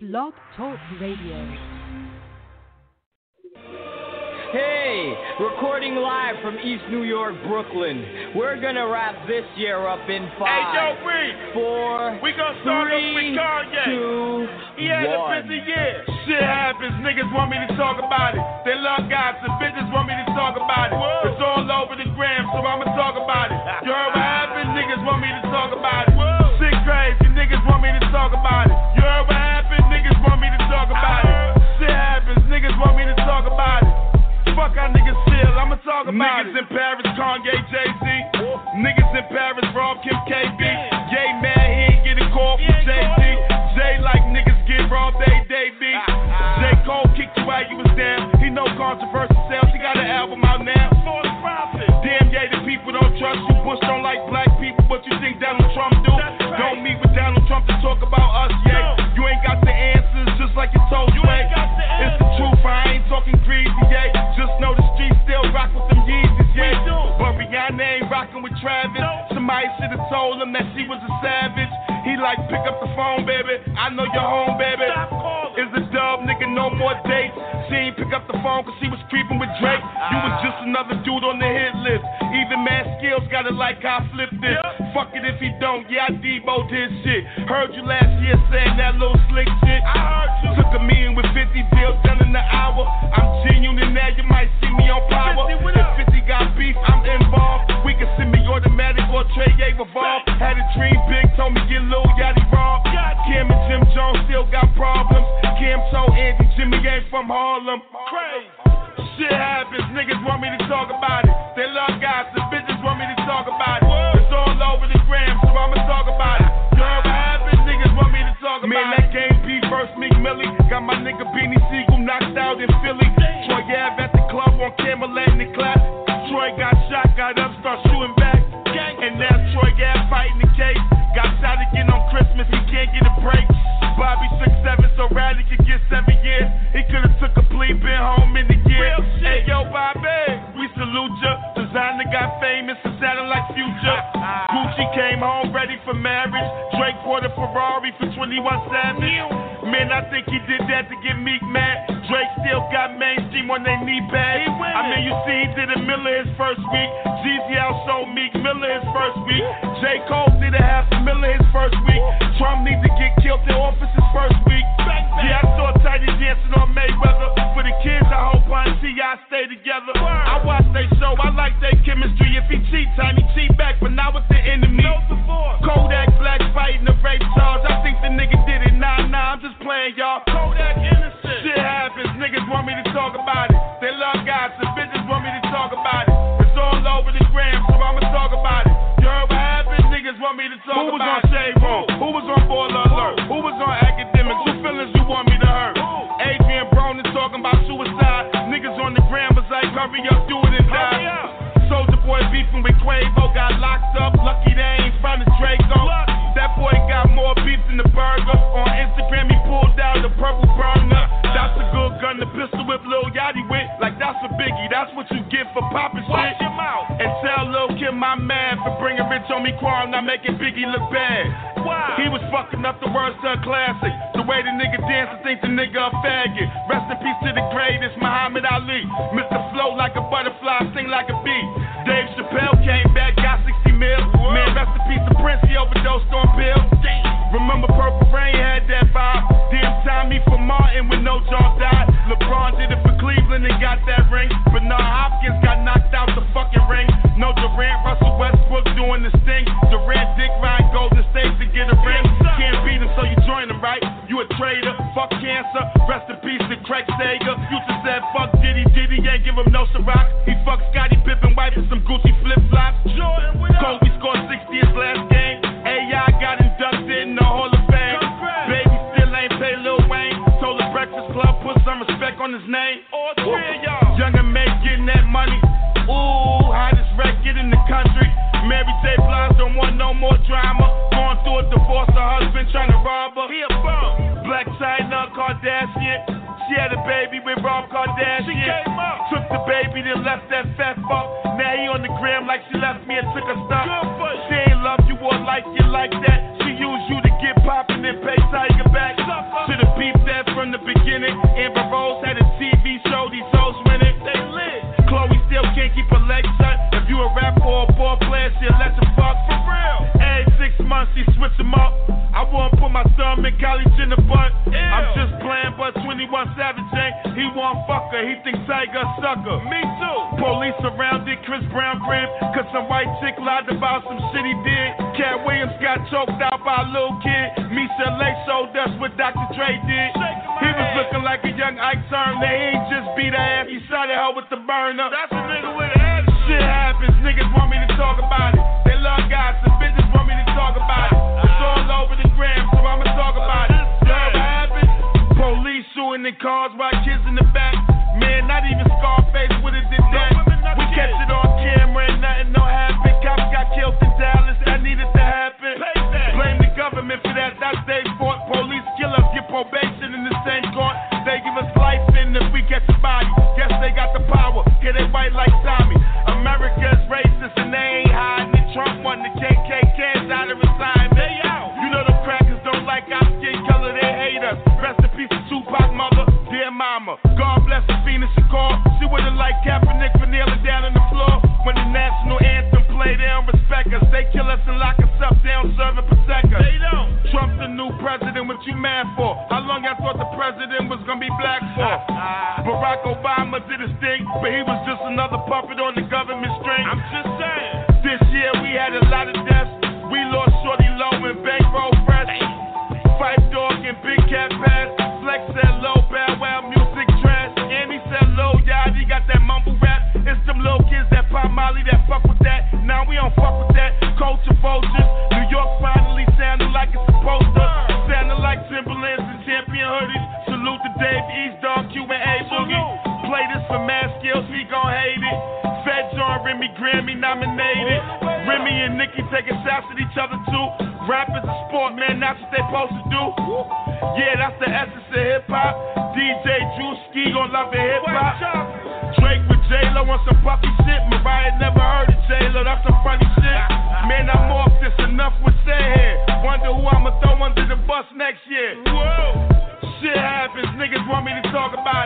Blog Talk Radio. Hey, recording live from East New York, Brooklyn. We're gonna wrap this year up in five. Hey, yo, Reed. Four. We gonna start three, off with Kanye. Two, he had one. a busy year. Shit happens, niggas want me to talk about it. They love guys gossip, bitches want me to talk about it. It's all over the gram, so I'ma talk about it. Talk about niggas it. in Paris, Kanye, Jay Z. Niggas in Paris, Rob, Kim, KB. Yay, man, he ain't get a call from Jay Z. Jay like niggas get robbed, they, they be. Ah, ah. J. Cole kicked you out, you was down. He no controversial sales, he got an album out now. Damn, yeah, the people don't trust you. Bush don't like black people, but you think Donald Trump do? Don't meet with Donald Trump to talk about us, yeah. You ain't got the answers, just like you told you, ain't. It's the truth, I ain't talking greasy, yeah. Rocking with Travis. Somebody should have told him that she was a savage. He like, pick up the phone, baby. I know you're home, baby. Is a dub, nigga, no more dates. She ain't pick up the phone cause she was creeping with Drake. You was just another dude on the hit list. Even Mad Skills gotta like I flipped this. Fuck it if he don't, yeah, I deboed his shit. Heard you last year saying that little slick shit. I heard you. Took a meeting with 50 deals done in an hour. I'm genuine now, you might see me on power. If 50 got beef, I'm involved. We can send me automatic or Trey A revolve. Had a dream big, told me get Lil Yachty robbed. Kim and Jim Jones still got problems. Kim told Andy Jimmy ain't from Harlem. Crazy. Shit happens, niggas want me to talk about it. They love guys, the bitches want me to talk about it. It's all over the gram, so I'ma talk about it. Heard what happened? Niggas want me to talk about it. Man, that game B first Meek Millie. Got my nigga Beanie Sigel knocked out in Philly. Troy Ave at the club on camera letting it clap. Troy got shot, got up, start shooting back. And now Troy Ave fighting the case. Got shot again on Christmas, he can't get a break. Bobby six seven, so Radley could get seven years. He could've took a plea, been home in the year. Hey yo, Bobby, we salute ya. Designer got famous and sounded like Future. Gucci came home ready for marriage. Drake bought a Ferrari for 21 Savage. Man, I think he did that to get Meek mad. Drake still got mainstream on their knee pads. I mean, you see, he did a Miller his first week. Jeezy outsold Meek Miller his first week. J. Cole did a half a Miller his first week. Trump needs to get killed in office his first week. Yeah, I saw Tiny dancing on Mayweather. For the kids, I hope I and T.I. stay together. I watch they show, I like their chemistry. If he cheat, time he cheat back, but not with the enemy. Kodak Black fighting the rape charge. I think the nigga did it. Nah, nah, I'm just playing, y'all. Kodak innocent. Shit happens, niggas want me to talk about it. They love gossip, bitches want me to talk about it. It's all over the gram, so I'ma talk about it. Niggas want me to talk Who about. Who was on Shade Room? Who was on Baller Alert? Who was on Academics? Who feelings you want me to hurt? Adrian Brown is talking about suicide. Niggas on the gram was like, hurry up, do it and die. Soulja Boy beefing with Quavo, got locked up. Lucky they ain't found a Draco. That boy got more beef than the burger. On Instagram, he pulled out the purple burner. That's a good gun, the pistol whip Lil Yachty with. Like, that's a biggie. That's what you get for popping shit. And tell Lil Kim I'm mad for bringing Rich Homie Quan, not making Biggie look bad. He was fucking up the words to a classic. The way the nigga dance, I think the nigga a faggot. Rest in peace to the greatest, Muhammad Ali. Mr. Flow like a butterfly, sing like a bee. Dave Chappelle came back, got 60 mil. Man, rest in peace Prince, he overdosed on pills. Remember Purple Rain had that vibe. Damn Tommy for Martin when no John died. LeBron did it for Cleveland and got that ring. But nah, Hopkins got knocked out the fucking ring. No Durant, Russell Westbrook doing the sting. Durant, Dick Ryan, Golden State to get a ring. Can't beat him, so you join him, right? You a traitor, fuck cancer. Rest in peace to Craig Sager. Future said fuck Diddy, Diddy ain't give him no Ciroc. He fucked Scottie Pippen, wiping some Gucci flip flops. Kobe scored 60 his last game. AI got inducted in the Hall of Fame. Baby still ain't pay Lil Wayne. Told the Breakfast Club put some respect on his name. All three of y'all. Young M.A getting that money. Ooh, hottest record in the country. Mary J. Blige don't want no more drama. Going through a divorce, her husband trying to rob her. He a bum. Blac Chyna Kardashian. She had a baby with Rob Kardashian. She came up. Took the baby, then left that fat fuck. Now he on the gram like she left me and took her stuff. She ain't love you or like you like that. She used you to get poppin' and pay Tyga back. To the people from the beginning. Amber Rose had a TV show, these hoes winning. They lit. Chloe still can't keep her legs shut. If you a rapper or a ball player, she'll let you fuck for real. Months, she switch them up. I won't put my thumb in college in the butt. I'm just playing, but 21 Savage ain't. He won't fuck her, he thinks Tyga sucker. Me too. Police surrounded Chris Brown crib, cause some white chick lied about some shit he did. Katt Williams got choked out by a little kid. Misha Lake showed us what Dr. Dre did. He was looking like a young Ike Turner. He ain't just beat her ass, he shot at her with the burner. That's a nigga with an attitude. Shit happens, niggas want me to talk about it. They love guys, and bitches want me to talk about it. It's all over the gram, so I'ma talk about it. You know what happened? Police shooting in cars while kids in the back. Man, not even Scarface would've did that. We catch it on camera and nothing no happen. Cops got killed in Dallas, that needed to happen. Government for that, that's their fault. Police kill us, get probation in the same court. They give us life and if we catch a body, guess they got the power. Get it white like Tommy. America's racist and they ain't hiding it. Trump won the KKK's out of retirement. They out. You know the crackers don't like our skin color, they hate us. Rest in peace to Tupac, mother, dear mama. God bless the Phoenix Shakur. She would've liked Kaepernick for kneeling down on the floor. When the national anthem play, they don't respect us. They kill us and lock us up, they don't serve and protect us. They don't. Trump's the new president, what you mad for? How long y'all thought the president was gonna be black for? Ah, ah. Barack Obama did his thing, but he was just another puppet on the government string. I'm just saying. This year we had a lot of deaths. We lost Shawty Lo and Bankroll Fresh. Fight Dog and Big Cat Pass. Flex said low, bad wow, music trash. And he said low, yeah, he got that mumble rap. It's them little kids that pop Molly that fuck with that. Now we don't fuck with that. Culture vultures. New York finally sounding like it's supposed to. Sounding like Timberlands and champion hoodies. Salute to Dave East Dog, Q and A Boogie. Play this for mad skills, he gon' hate it. Fed John Remy Grammy nominated. Remy and Nicki taking shots at each other too. Rap is a sport, man, that's what they supposed to do. Yeah, that's the essence of hip hop. DJ Drewski gon' love the hip hop. Drake with J-Lo on some puffy shit. Mariah never heard of J-Lo, that's some funny shit. Man, I'm off this, enough with say here. Wonder who I'ma throw under the bus next year. Whoa. Shit happens, niggas want me to talk about it.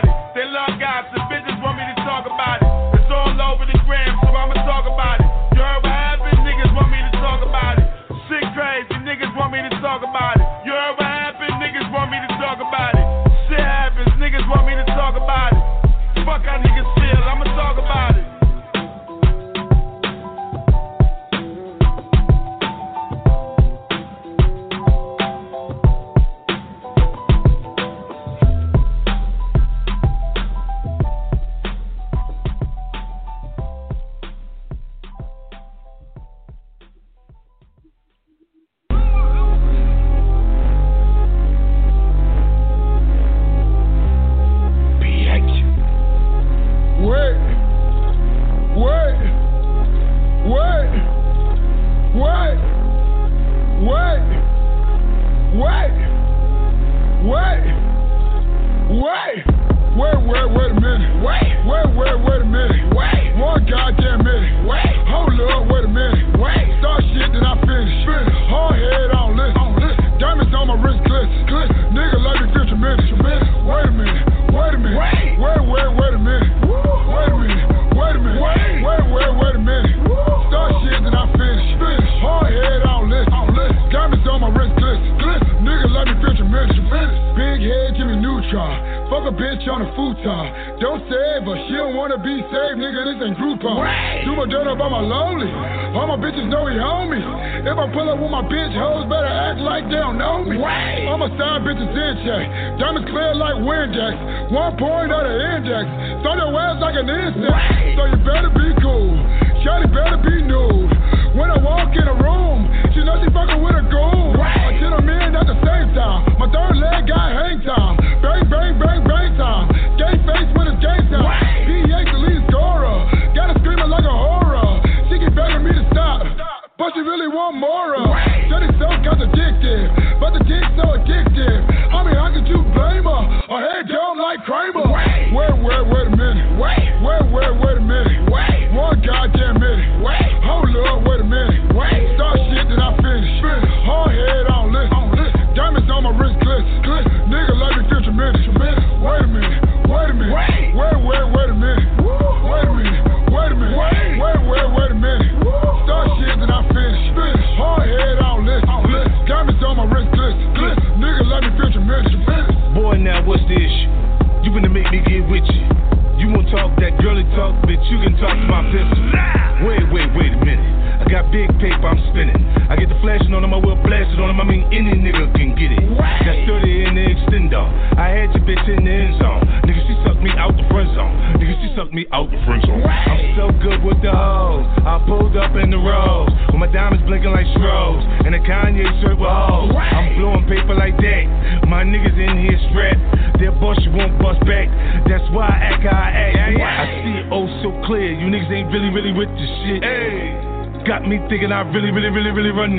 really, really run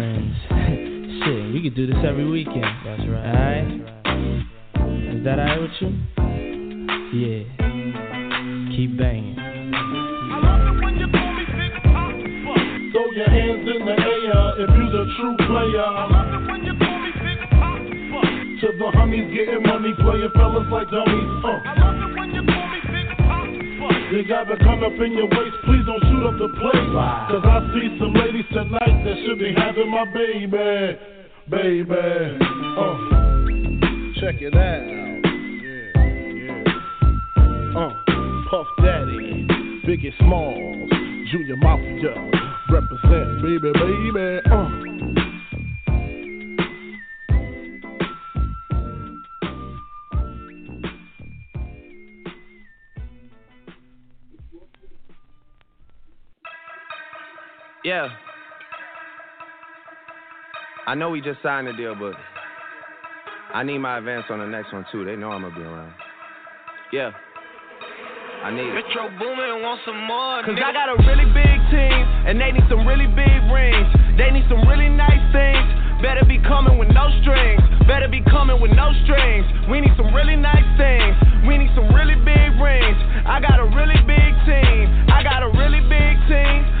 friends. Shit, we could do this every weekend. That's right. Alright? Is that alright with you? Yeah. Keep banging. You Throw your hands in the air if you're the true player. To the homies getting money, playing fellas like dummies. Uh. You got the come up in your waist, please don't shoot up the place. Cause I see some ladies tonight that should be having my baby. Baby. Uh. Check it out. Uh. Puff Daddy, Biggie Smalls, Junior Mafia, represent, baby, baby, uh. Yeah. I know we just signed the deal, but I need my advance on the next one too. They know I'm gonna be around. Yeah. I need it. Metro Boomin want some more. Cause I got a really big team, and they need some really big rings. They need some really nice things. Better be coming with no strings. Better be coming with no strings. We need some really nice things. We need some really big rings. I got a really big team. I got a really big team.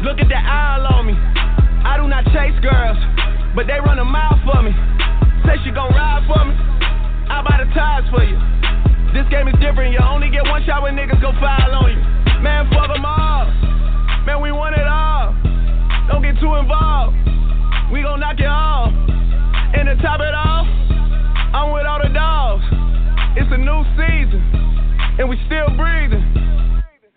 Look at the eye on me. I do not chase girls, but they run a mile for me. Say she gon' ride for me. I buy the tires for you. This game is different. You only get one shot when niggas go foul on you. Man, fuck them all. Man, we want it all. Don't get too involved. We gon' knock it off. And to top it off, I'm with all the dogs. It's a new season, and we still breathing.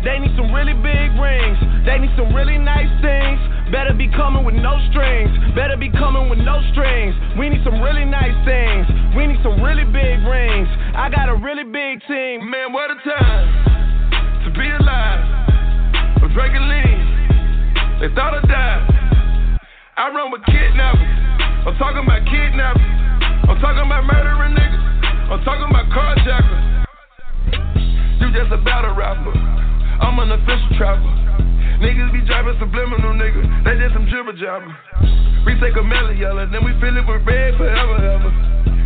They need some really big rings. They need some really nice things. Better be coming with no strings. Better be coming with no strings. We need some really nice things. We need some really big rings. I got a really big team. Man, what a time to be alive. I'm drinking lean. They thought I died. I run with kidnappers. I'm talking about kidnappers. I'm talking about murdering niggas. I'm talking about carjackers. You just a battle rapper. I'm an official trapper. Niggas be driving subliminal niggas. They did some jibber jabber. We take a melon yellow, then we fill it with red forever, ever.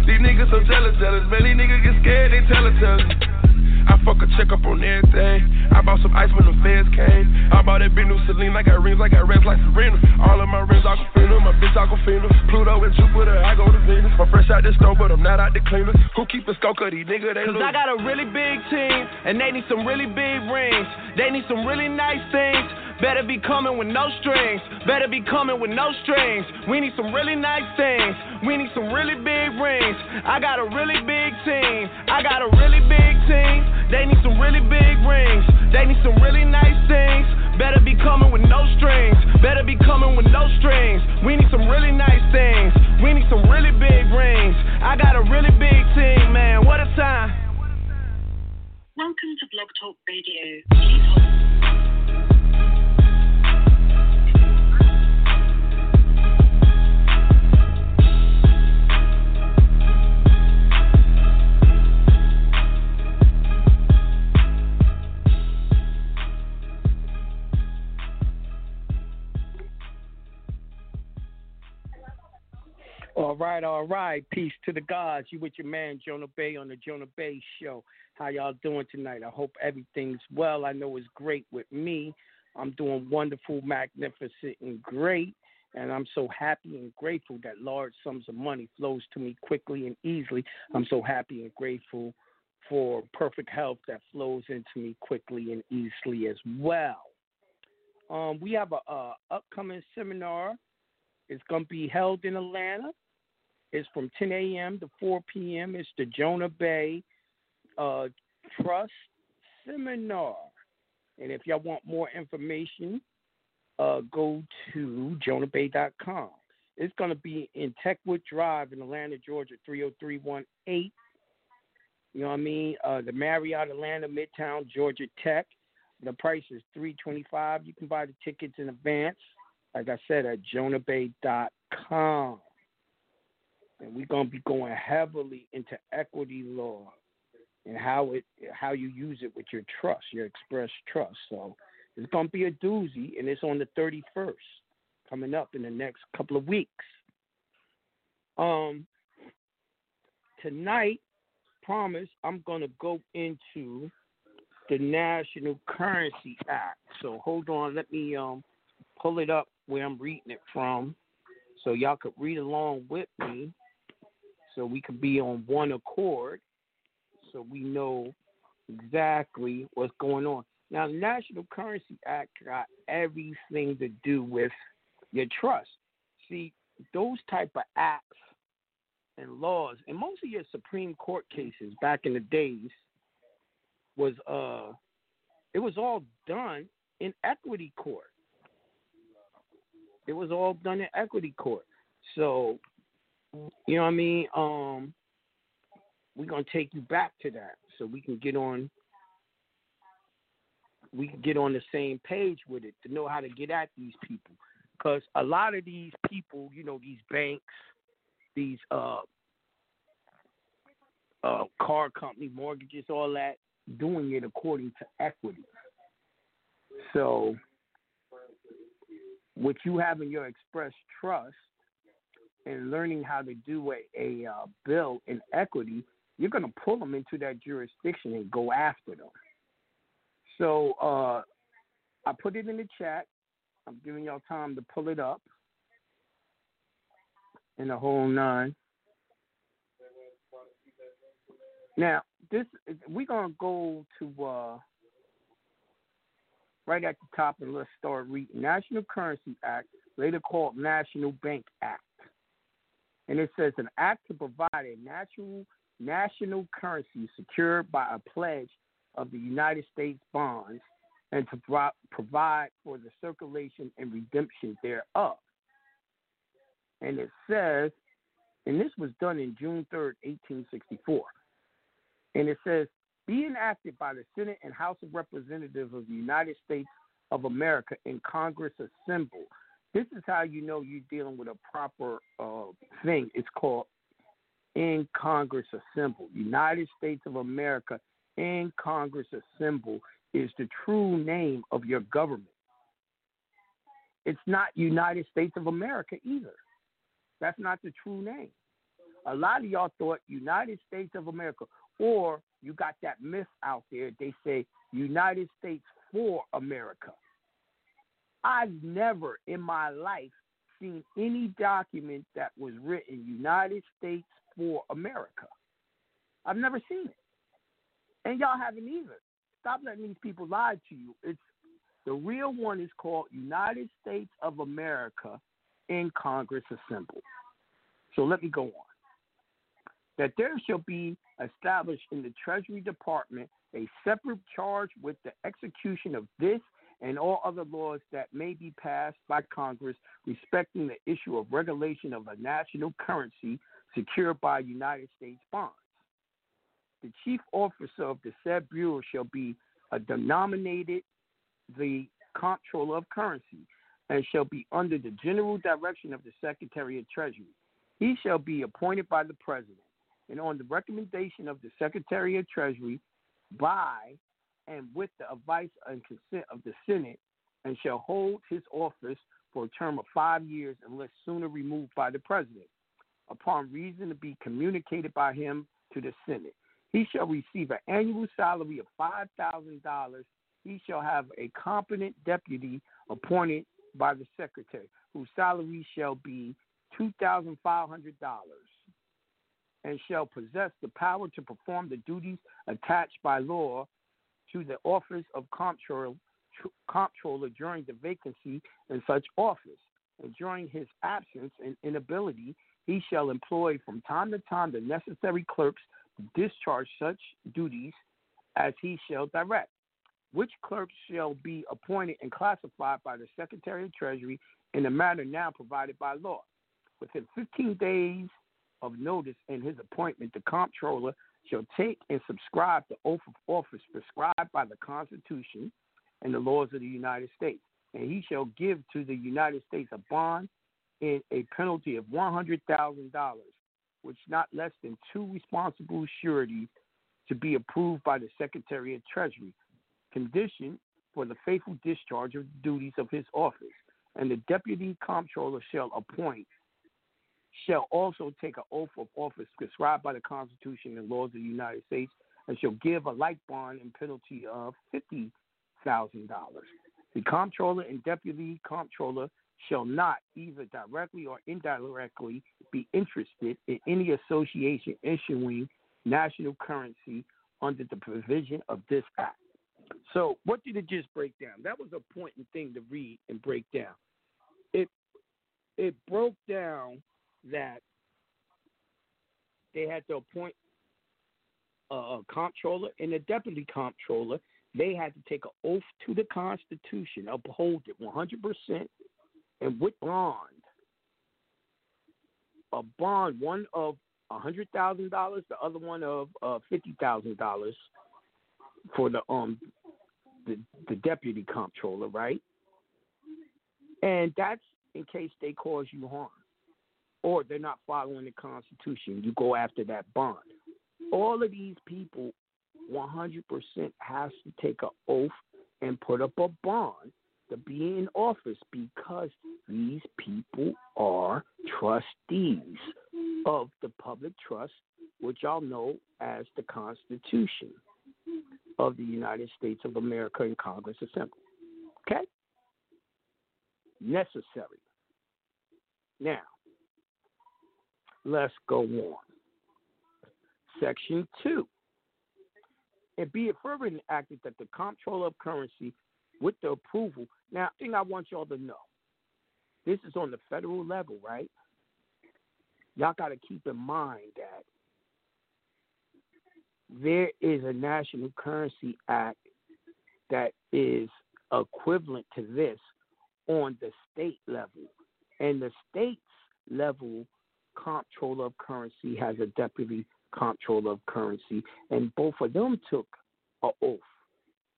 These niggas so jealous, jealous. Man, these niggas get scared, they tell it, tell it. I fuck a check up on everything. I bought some ice when the feds came. I bought that big new Celine. I got rings, I got reds like Serena. All of my rings Aquafina, my bitch Aquafina. Pluto and Jupiter, I go to Venus. I'm fresh out the store, but I'm not out the cleaner. Who keep a of these niggas? They Cause lose. I got a really big team, and they need some really big rings. They need some really nice things. Better be coming with no strings. Better be coming with no strings. We need some really nice things. We need some really big rings. I got a really big team. I got a really big team. They need some really big rings. They need some really nice things. Better be coming with no strings. Better be coming with no strings. We need some really nice things. We need some really big rings. I got a really big team, man. What a time. Welcome to Blog Talk Radio. All right, all right. Peace to the gods. You with your man Jonah Bey on the Jonah Bey Show. How y'all doing tonight? I hope everything's well. I know it's great with me. I'm doing wonderful, magnificent, and great. And I'm so happy and grateful that large sums of money flows to me quickly and easily. I'm so happy and grateful for perfect health that flows into me quickly and easily as well. Um, we have a, a upcoming seminar. It's going to be held in Atlanta. It's from 10 a.m. to 4 p.m. It's the Jonah Bey uh, Trust Seminar. And if y'all want more information, uh, go to jonahbey.com. It's going to be in Techwood Drive in Atlanta, Georgia, 30318. You know what I mean? Uh, the Marriott Atlanta Midtown Georgia Tech. The price is 325 You can buy the tickets in advance, like I said, at jonahbey.com. And we're to be going heavily into equity law and how it how you use it with your trust, your express trust. So It's gonna be a doozy, and it's on the 31st, coming up in the next couple of weeks. Um, tonight, promise, I'm gonna go into the National Currency Act. So hold on, let me um pull it up where I'm reading it from, so y'all could read along with me, so we could be on one accord, so we know exactly what's going on. Now, the National Currency Act got everything to do with your trust. See, those type of acts and laws, and most of your Supreme Court cases back in the days was uh it was all done in equity court. It was all done in equity court. So, you know what I mean? Um we're gonna take you back to that so we can get on we can get on the same page with it to know how to get at these people. Because a lot of these people, you know, these banks, these uh, uh, car company mortgages, all that, doing it according to equity. So, with you having your express trust and learning how to do a, a uh, bill in equity, you're going to pull them into that jurisdiction and go after them. So uh, I put it in the chat. I'm giving y'all time to pull it up in the whole nine. Now, this we're gonna go to uh, right at the top and let's start reading. National Currency Act, later called National Bank Act, and it says an act to provide a national national currency secured by a pledge of the United States bonds and to pro- provide for the circulation and redemption thereof. And it says, and this was done in June 3rd, 1864. And it says, be enacted by the Senate and House of Representatives of the United States of America in Congress assembled. This is how you know you're dealing with a proper uh, thing. It's called in Congress assembled. United States of America in Congress assembled is the true name of your government. It's not United States of America either. That's not the true name. A lot of y'all thought United States of America, or you got that myth out there. They say United States for America. I've never in my life seen any document that was written United States for America. I've never seen it. And y'all haven't either. Stop letting these people lie to you. It's the real one is called United States of America in Congress assembled. So let me go on. That there shall be established in the Treasury Department a separate charge with the execution of this and all other laws that may be passed by Congress respecting the issue of regulation of a national currency secured by United States bonds. The chief officer of the said bureau shall be a denominated the comptroller of currency and shall be under the general direction of the Secretary of Treasury. He shall be appointed by the President and on the recommendation of the Secretary of Treasury by and with the advice and consent of the Senate and shall hold his office for a term of five years unless sooner removed by the President, upon reason to be communicated by him to the Senate. He shall receive an annual salary of $5,000. He shall have a competent deputy appointed by the secretary, whose salary shall be $2,500 and shall possess the power to perform the duties attached by law to the office of comptroller, comptroller during the vacancy in such office. And during his absence and inability, he shall employ from time to time the necessary clerks to discharge such duties as he shall direct, which clerks shall be appointed and classified by the Secretary of Treasury in the manner now provided by law. Within 15 days of notice in his appointment, the comptroller shall take and subscribe the oath of office prescribed by the Constitution and the laws of the United States. And he shall give to the United States a bond in a penalty of $100,000, which not less than two responsible sureties to be approved by the Secretary of Treasury. Condition for the faithful discharge of the duties of his office, and the deputy comptroller shall appoint shall also take an oath of office prescribed by the Constitution and laws of the United States, and shall give a like bond and penalty of fifty thousand dollars. The comptroller and deputy comptroller shall not either directly or indirectly be interested in any association issuing national currency under the provision of this act. So, what did it just break down? That was a important thing to read and break down. It it broke down that they had to appoint a, a comptroller and a deputy comptroller. They had to take an oath to the Constitution, uphold it 100%, and with bond, a bond, one of hundred thousand dollars, the other one of uh, fifty thousand dollars for the um the the deputy comptroller, right? And that's in case they cause you harm or they're not following the Constitution. You go after that bond. All of these people 100% has to take an oath and put up a bond to be in office because these people are trustees of the public trust, which y'all know as the Constitution of the United States of America and Congress Assembly. Okay? Necessary. Now, let's go on. Section 2. And be it further enacted that the comptroller of currency, with the approval, now, thing I want y'all to know this is on the federal level, right? Y'all got to keep in mind that there is a national currency act that is equivalent to this on the state level. And the state's level comptroller of currency has a deputy comptroller of currency, and both of them took an oath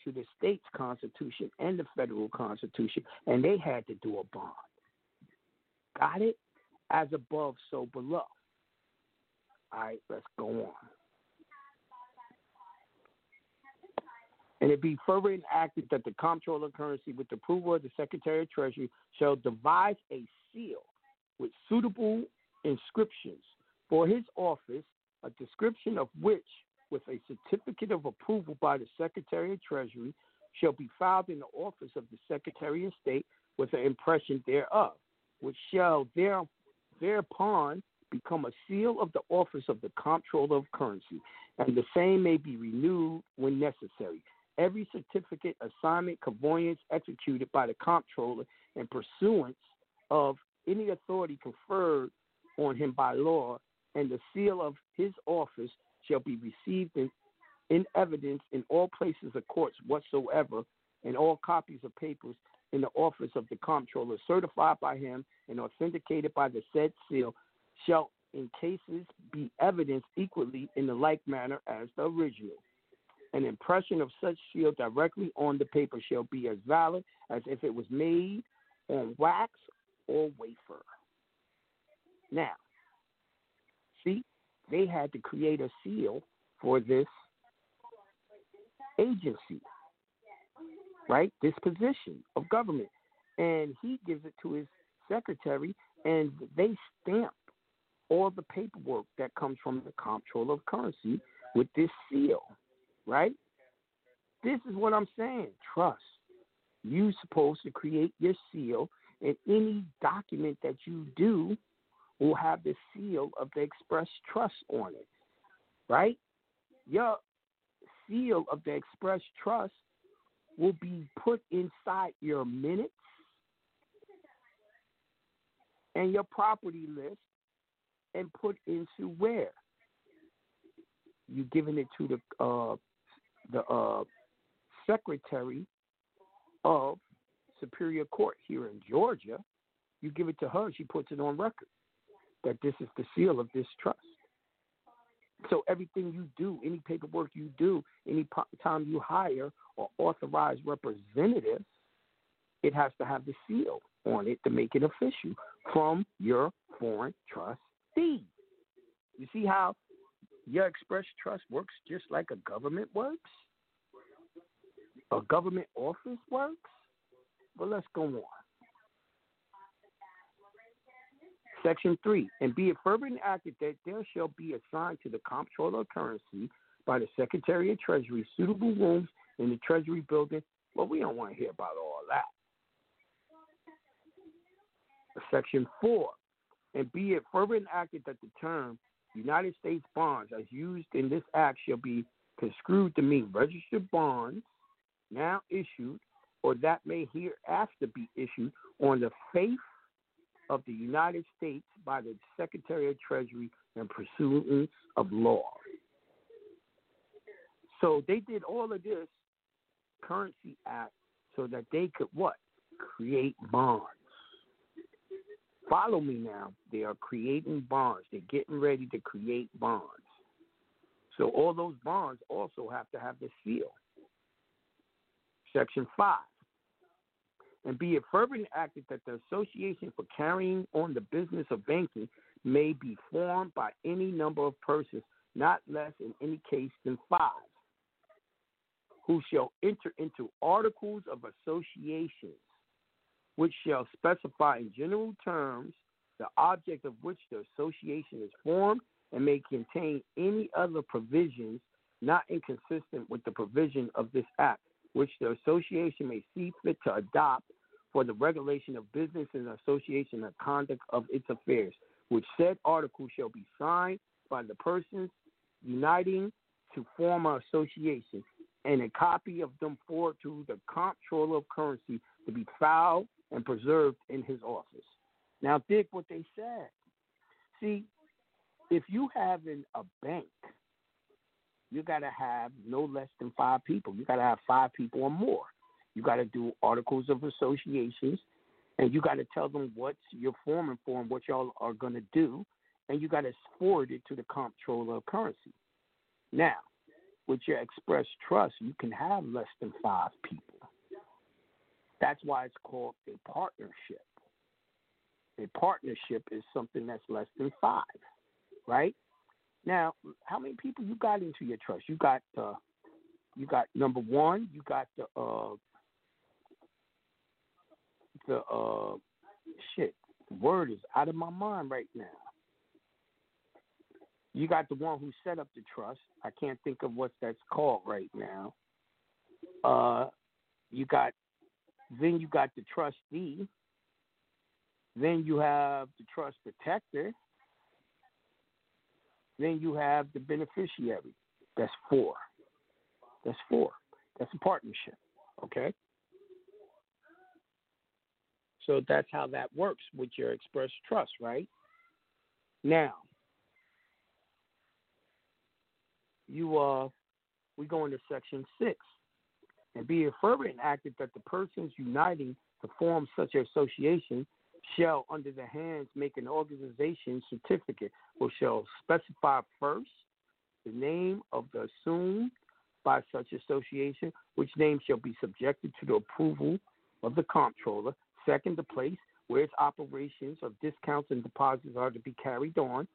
to the state's constitution and the federal constitution, and they had to do a bond. Got it? As above, so below. All right, let's go on. And it be further enacted that the comptroller of currency, with the approval of the Secretary of Treasury, shall devise a seal with suitable inscriptions for his office, a description of which, with a certificate of approval by the Secretary of Treasury, shall be filed in the office of the Secretary of State with an impression thereof, which shall there, thereupon become a seal of the office of the Comptroller of Currency, and the same may be renewed when necessary. Every certificate, assignment, conveyance executed by the Comptroller in pursuance of any authority conferred on him by law, and the seal of his office shall be received in, in evidence in all places of courts whatsoever, and all copies of papers in the office of the comptroller, certified by him and authenticated by the said seal, shall in cases be evidenced equally in the like manner as the original. An impression of such seal directly on the paper shall be as valid as if it was made on wax or wafer. Now, see, they had to create a seal for this agency, right? This position of government. And he gives it to his secretary, and they stamp all the paperwork that comes from the comptroller of currency with this seal, right? This is what I'm saying. Trust. You're supposed to create your seal, and any document that you do will have the seal of the express trust on it, right? Your seal of the express trust will be put inside your minutes and your property list and put into where You're giving it to the uh, the uh, secretary of Superior Court here in Georgia. You give it to her; she puts it on record that this is the seal of this trust. So everything you do, any paperwork you do, any time you hire or authorize representatives, it has to have the seal on it to make it official from your foreign trustee. You see how your express trust works just like a government works? a government office works. Well, let's go on. Section 3. And be it further enacted that there shall be assigned to the comptroller of currency by the Secretary of Treasury suitable rooms in the Treasury building. Well, we don't want to hear about all that. Section 4. And be it further enacted that the term United States bonds as used in this act shall be construed to mean registered bonds now issued or that may hereafter be issued on the faith of the United States by the Secretary of Treasury in pursuance of law. So they did all of this currency act so that they could what? Create bonds. Follow me now. They are creating bonds. They're getting ready to create bonds. So all those bonds also have to have the seal. Section 5. And be it further enacted that the association for carrying on the business of banking may be formed by any number of persons, not less in any case than five, who shall enter into articles of association which shall specify in general terms the object of which the association is formed and may contain any other provisions not inconsistent with the provision of this act, which the association may see fit to adopt for the regulation of business and association and conduct of its affairs, which said article shall be signed by the persons uniting to form an association, and a copy of them forward to the comptroller of currency to be filed and preserved in his office. Now, dig what they said. See, if you have in a bank, you got to have no less than five people. You got to have five people or more. You got to do articles of associations, and you got to tell them what you're forming for what y'all are going to do, and you got to forward it to the comptroller of currency. Now, with your express trust, you can have less than five people. That's why it's called a partnership. A partnership is something that's less than five, right? Now, how many people you got into your trust? You got uh, you got number one, you got the uh, the uh, shit. Word is out of my mind right now. You got the one who set up the trust. I can't think of what that's called right now. Uh, you got then you got the trustee. Then you have the trust protector. Then you have the beneficiary. That's four. That's four. That's a partnership. Okay? So that's how that works with your express trust, right? Now, you uh we go into section six and be it further enacted that the persons uniting to form such association shall, under the hands, make an organization certificate, which shall specify first the name of the assumed by such association, which name shall be subjected to the approval of the comptroller. Second, the place where its operations of discounts and deposits are to be carried on,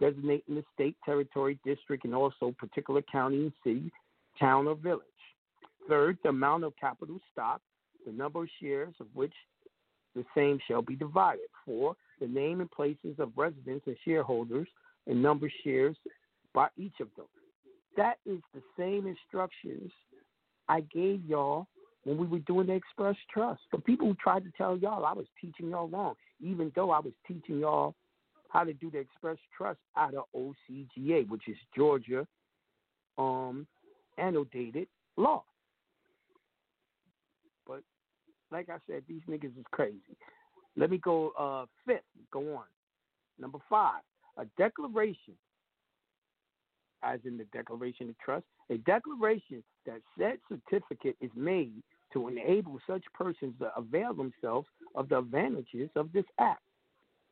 designating the state, territory, district, and also particular county and city, town, or village. Third, the amount of capital stock, the number of shares of which the same shall be divided. Four, the name and places of residents and shareholders and number of shares by each of them. That is the same instructions I gave y'all when we were doing the Express Trust. For people who tried to tell y'all I was teaching y'all wrong, even though I was teaching y'all how to do the Express Trust out of OCGA, which is Georgia um, annotated law But like I said, these niggas is crazy. Let me go uh, fifth. Go on. Number five, a declaration, as in the Declaration of Trust, a declaration that said certificate is made to enable such persons to avail themselves of the advantages of this act.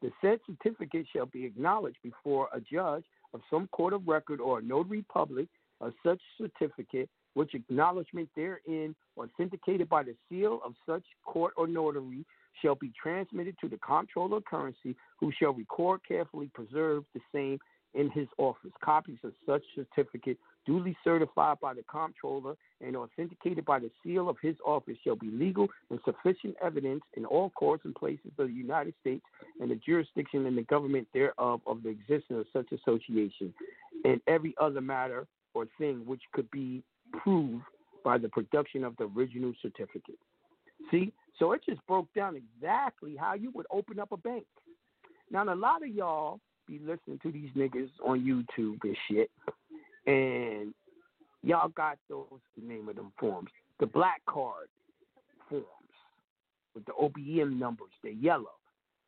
The said certificate shall be acknowledged before a judge of some court of record or a notary public of such certificate which acknowledgement therein, authenticated by the seal of such court or notary, shall be transmitted to the comptroller of currency, who shall record carefully, preserve the same in his office. Copies of such certificate, duly certified by the comptroller and authenticated by the seal of his office, shall be legal and sufficient evidence in all courts and places of the United States and the jurisdiction and the government thereof of the existence of such association, and every other matter or thing which could be proved by the production of the original certificate. See, so it just broke down exactly how you would open up a bank. Now, a lot of y'all be listening to these niggas on YouTube and shit, and y'all got those the name of them forms, the black card forms with the OBM numbers. They're yellow.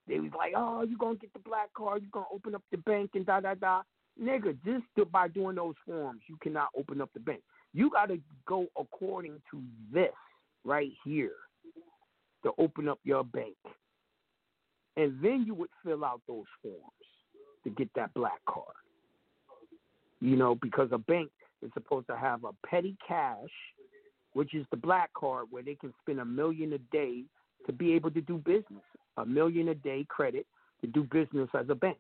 They was like, oh, you gonna get the black card, you gonna open up the bank and da da da. Nigga, just by doing those forms, you cannot open up the bank. You got to go according to this right here to open up your bank. And then you would fill out those forms to get that black card. You know, because a bank is supposed to have a petty cash, which is the black card where they can spend a million a day to be able to do business. A million a day credit to do business as a bank.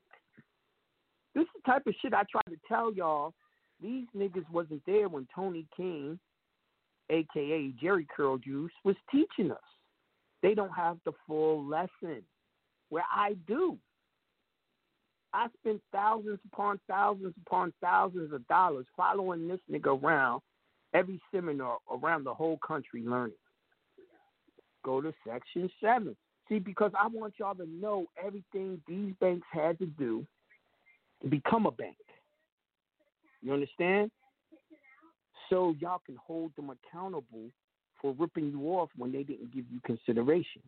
This is the type of shit I try to tell y'all. These niggas wasn't there when Tony King, aka Jerry Curl Juice, was teaching us. They don't have the full lesson. Where I do. I spent thousands upon thousands upon thousands of dollars following this nigga around every seminar around the whole country learning. Go to section seven. See, because I want y'all to know everything these banks had to do to become a bank. You understand? So y'all can hold them accountable for ripping you off when they didn't give you consideration.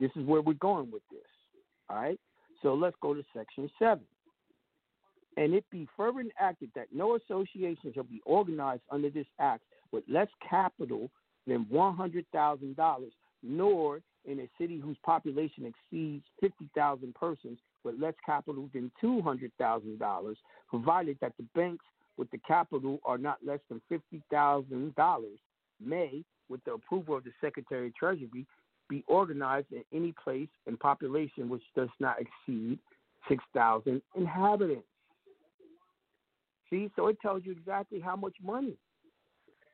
This is where we're going with this. All right? So let's go to section seven. And it be further enacted that no association shall be organized under this act with less capital than $100,000, nor in a city whose population exceeds 50,000 persons with less capital than $200,000, provided that the banks with the capital are not less than $50,000 may, with the approval of the Secretary of Treasury, be organized in any place and population which does not exceed 6,000 inhabitants. See, so it tells you exactly how much money,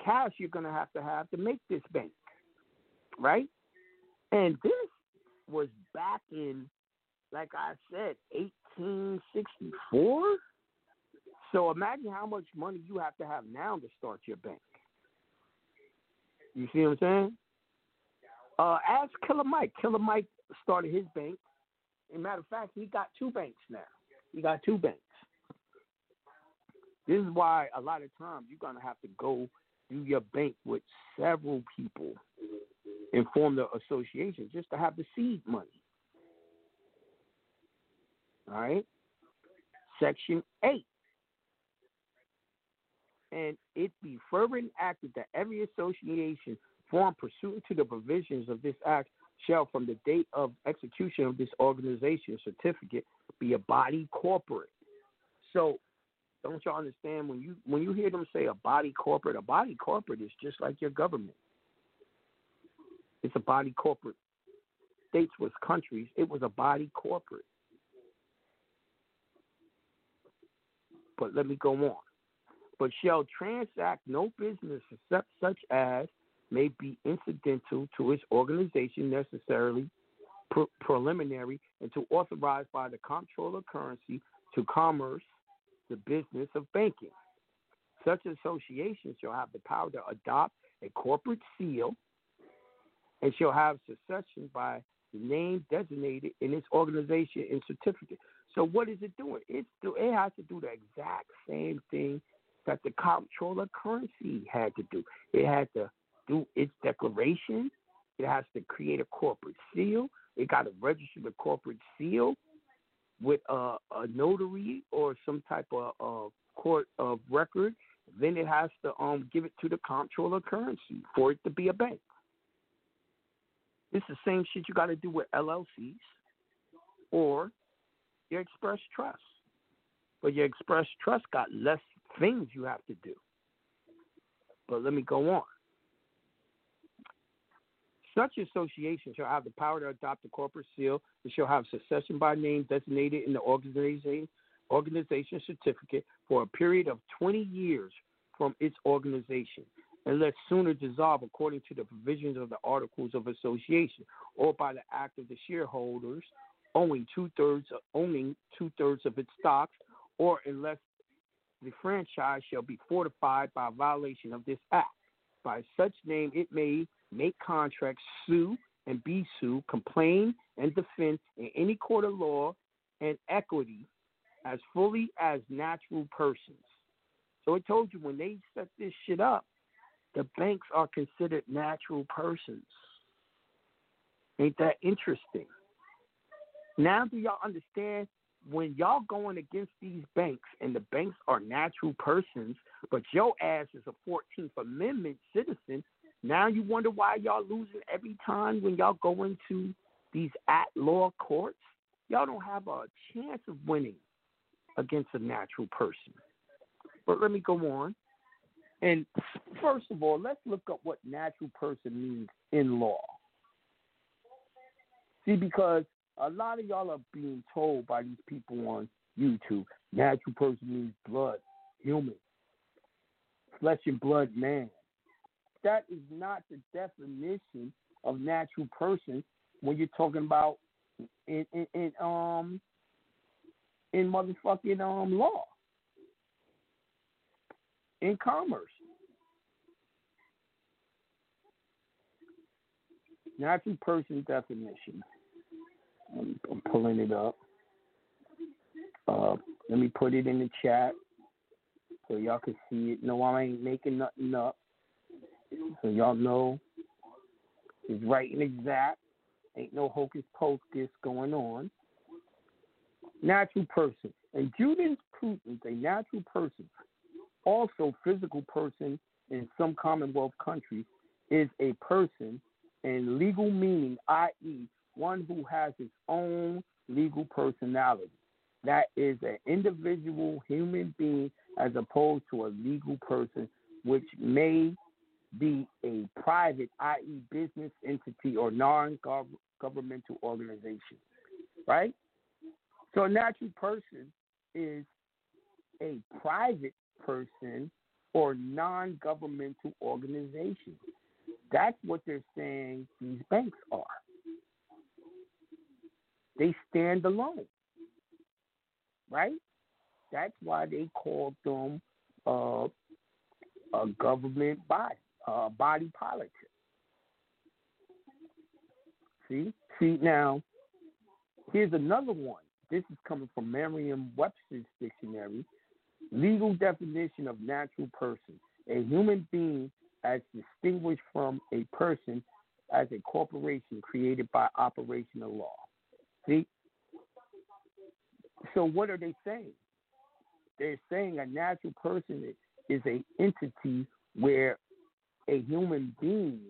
cash you're going to have to have to make this bank, right? And this was back in, like I said, 1864. So imagine how much money you have to have now to start your bank. You see what I'm saying? Uh, ask Killer Mike. Killer Mike started his bank. As a matter of fact, he got two banks now. He got two banks. This is why a lot of times you're gonna have to go do your bank with several people and form the association just to have the seed money. All right. Section eight and it be further enacted that every association formed pursuant to the provisions of this act shall, from the date of execution of this organization certificate, be a body corporate. So, don't y'all understand when you when you hear them say a body corporate? A body corporate is just like your government. It's a body corporate. States was countries. It was a body corporate. But let me go on but shall transact no business except such as may be incidental to its organization necessarily pre- preliminary and to authorize by the comptroller currency to commerce the business of banking. Such associations shall have the power to adopt a corporate seal and shall have succession by the name designated in its organization and certificate. So what is it doing? It's do, it has to do the exact same thing that the comptroller currency had to do. It had to do its declaration. It has to create a corporate seal. It got to register the corporate seal with a, a notary or some type of uh, court of record. Then it has to um, give it to the comptroller currency for it to be a bank. It's the same shit you got to do with LLCs or your express trust. But your express trust got less things you have to do. But let me go on. Such association shall have the power to adopt a corporate seal. It shall have succession by name designated in the organization organization certificate for a period of 20 years from its organization, unless sooner dissolved according to the provisions of the Articles of Association or by the act of the shareholders owning two thirds owning two thirds of its stocks, or unless the franchise shall be fortified by violation of this act. By such name, it may make contracts, sue and be sued, complain and defend in any court of law and equity as fully as natural persons. So it told you when they set this shit up, the banks are considered natural persons. Ain't that interesting? Now do y'all understand when y'all going against these banks and the banks are natural persons, but your ass is a 14th Amendment citizen, now you wonder why y'all losing every time when y'all go into these at law courts? Y'all don't have a chance of winning against a natural person. But let me go on. And first of all, let's look up what natural person means in law. See, because a lot of y'all are being told by these people on YouTube, natural person means blood, human, flesh and blood man. That is not the definition of natural person when you're talking about in, in, in um in motherfucking um law in commerce. Natural person definition. I'm, I'm pulling it up. Uh, let me put it in the chat so y'all can see it. No, I ain't making nothing up. So y'all know it's right and exact. Ain't no hocus pocus going on. Natural person. And jurisprudence, a natural person, also physical person in some Commonwealth countries, is a person in legal meaning, i.e., one who has his own legal personality. That is an individual human being as opposed to a legal person, which may be a private, i.e., business entity or non governmental organization. Right? So a natural person is a private person or non governmental organization. That's what they're saying these banks are. They stand alone. Right? That's why they called them uh, a government body, uh, body politic. See? See, now, here's another one. This is coming from Merriam Webster's dictionary. Legal definition of natural person a human being as distinguished from a person as a corporation created by operation of law. See? So what are they saying? They're saying a natural person is a entity where a human being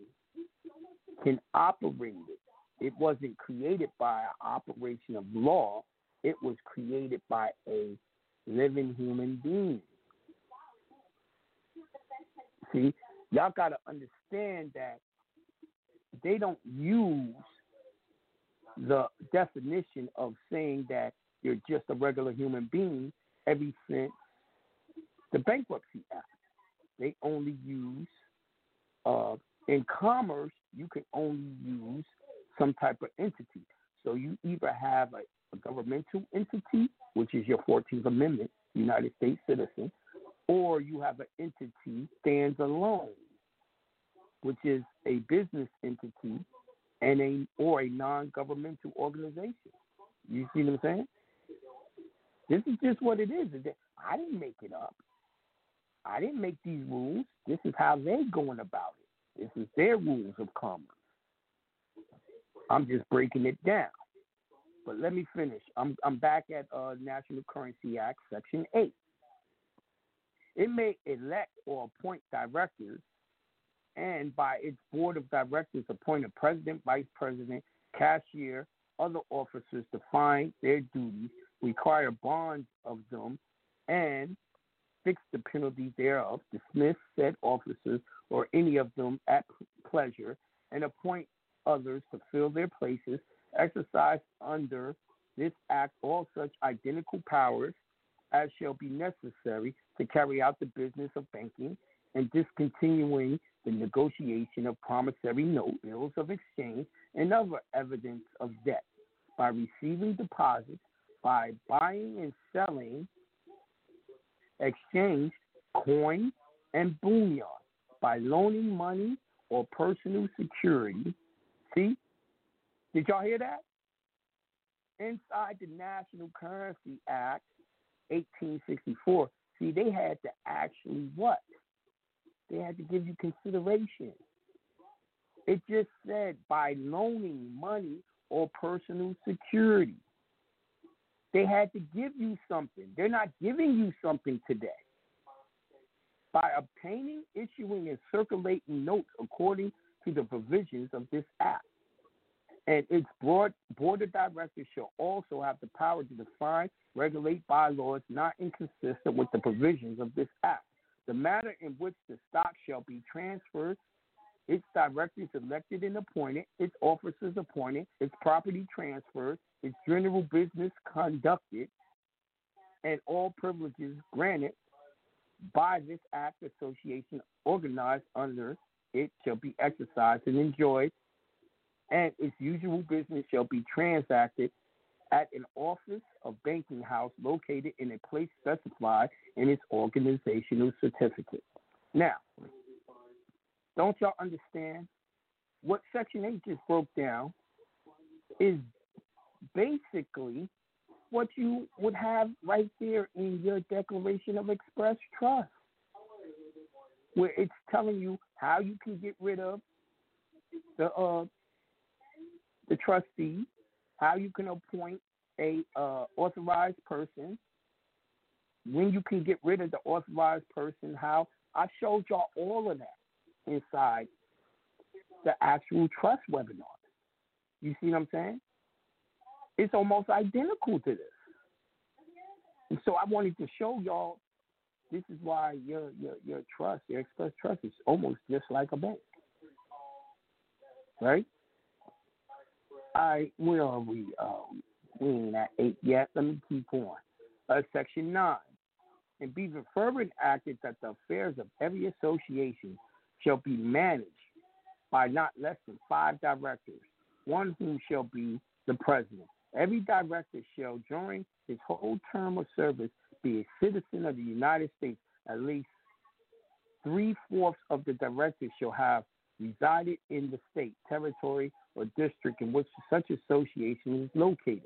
can operate it. It wasn't created by an operation of law. It was created by a living human being. See, y'all got to understand that they don't use the definition of saying that you're just a regular human being ever since the Bankruptcy Act. They only use, uh, in commerce, you can only use some type of entity. So you either have a, a governmental entity, which is your 14th Amendment, United States citizen, or you have an entity stands alone, which is a business entity and a or a non-governmental organization. You see what I'm saying? This is just what it is. I didn't make it up. I didn't make these rules. This is how they're going about. This is their rules of commerce. I'm just breaking it down. But let me finish. I'm I'm back at uh, National Currency Act, Section Eight. It may elect or appoint directors and by its board of directors appoint a president, vice president, cashier, other officers to find their duties, require bonds of them, and fix the penalties thereof, dismiss said officers or any of them at pleasure, and appoint others to fill their places, exercise under this act all such identical powers as shall be necessary to carry out the business of banking and discontinuing the negotiation of promissory note bills of exchange and other evidence of debt by receiving deposits, by buying and selling exchange, coin, and bullion, by loaning money or personal security. See? Did y'all hear that? Inside the National Currency Act, 1864, see, they had to actually what? They had to give you consideration. It just said by loaning money or personal security. They had to give you something. They're not giving you something today. By obtaining, issuing, and circulating notes according to the provisions of this act. And its board, board of directors shall also have the power to define, regulate bylaws not inconsistent with the provisions of this act. The manner in which the stock shall be transferred, its directors elected and appointed, its officers appointed, its property transferred, its general business conducted, and all privileges granted by this act association organized under it shall be exercised and enjoyed, and its usual business shall be transacted at an office of banking house located in a place specified in its organizational certificate. Now, don't y'all understand what Section 8 just broke down is basically what you would have right there in your Declaration of Express Trust, where it's telling you how you can get rid of the uh, the trustee, how you can appoint a uh, authorized person, when you can get rid of the authorized person, how I showed y'all all of that inside the actual trust webinar. You see what I'm saying? It's almost identical to this. And so I wanted to show y'all this is why your your your trust, your express trust is almost just like a bank. Right? I where are we? Um, we ain't at eight yet. Let me keep on. Uh, section nine. And be further enacted that the affairs of every association shall be managed by not less than five directors, one whom shall be the president. Every director shall, during his whole term of service, be a citizen of the United States. At least three fourths of the directors shall have resided in the state, territory, or district in which such association is located.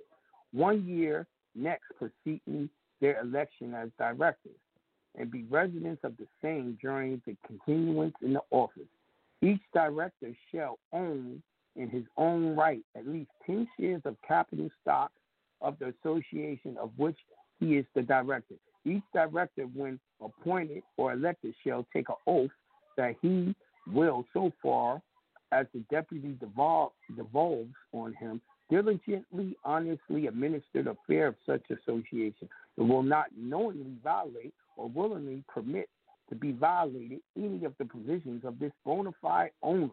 One year next preceding their election as directors, and be residents of the same during the continuance in the office. Each director shall own in his own right at least 10 shares of capital stock of the association of which he is the director. Each director, when appointed or elected, shall take an oath that he will, so far as the deputy devolve, devolves on him, diligently, honestly administer the affair of such association, and will not knowingly violate or willingly permit to be violated any of the provisions of this bona fide owner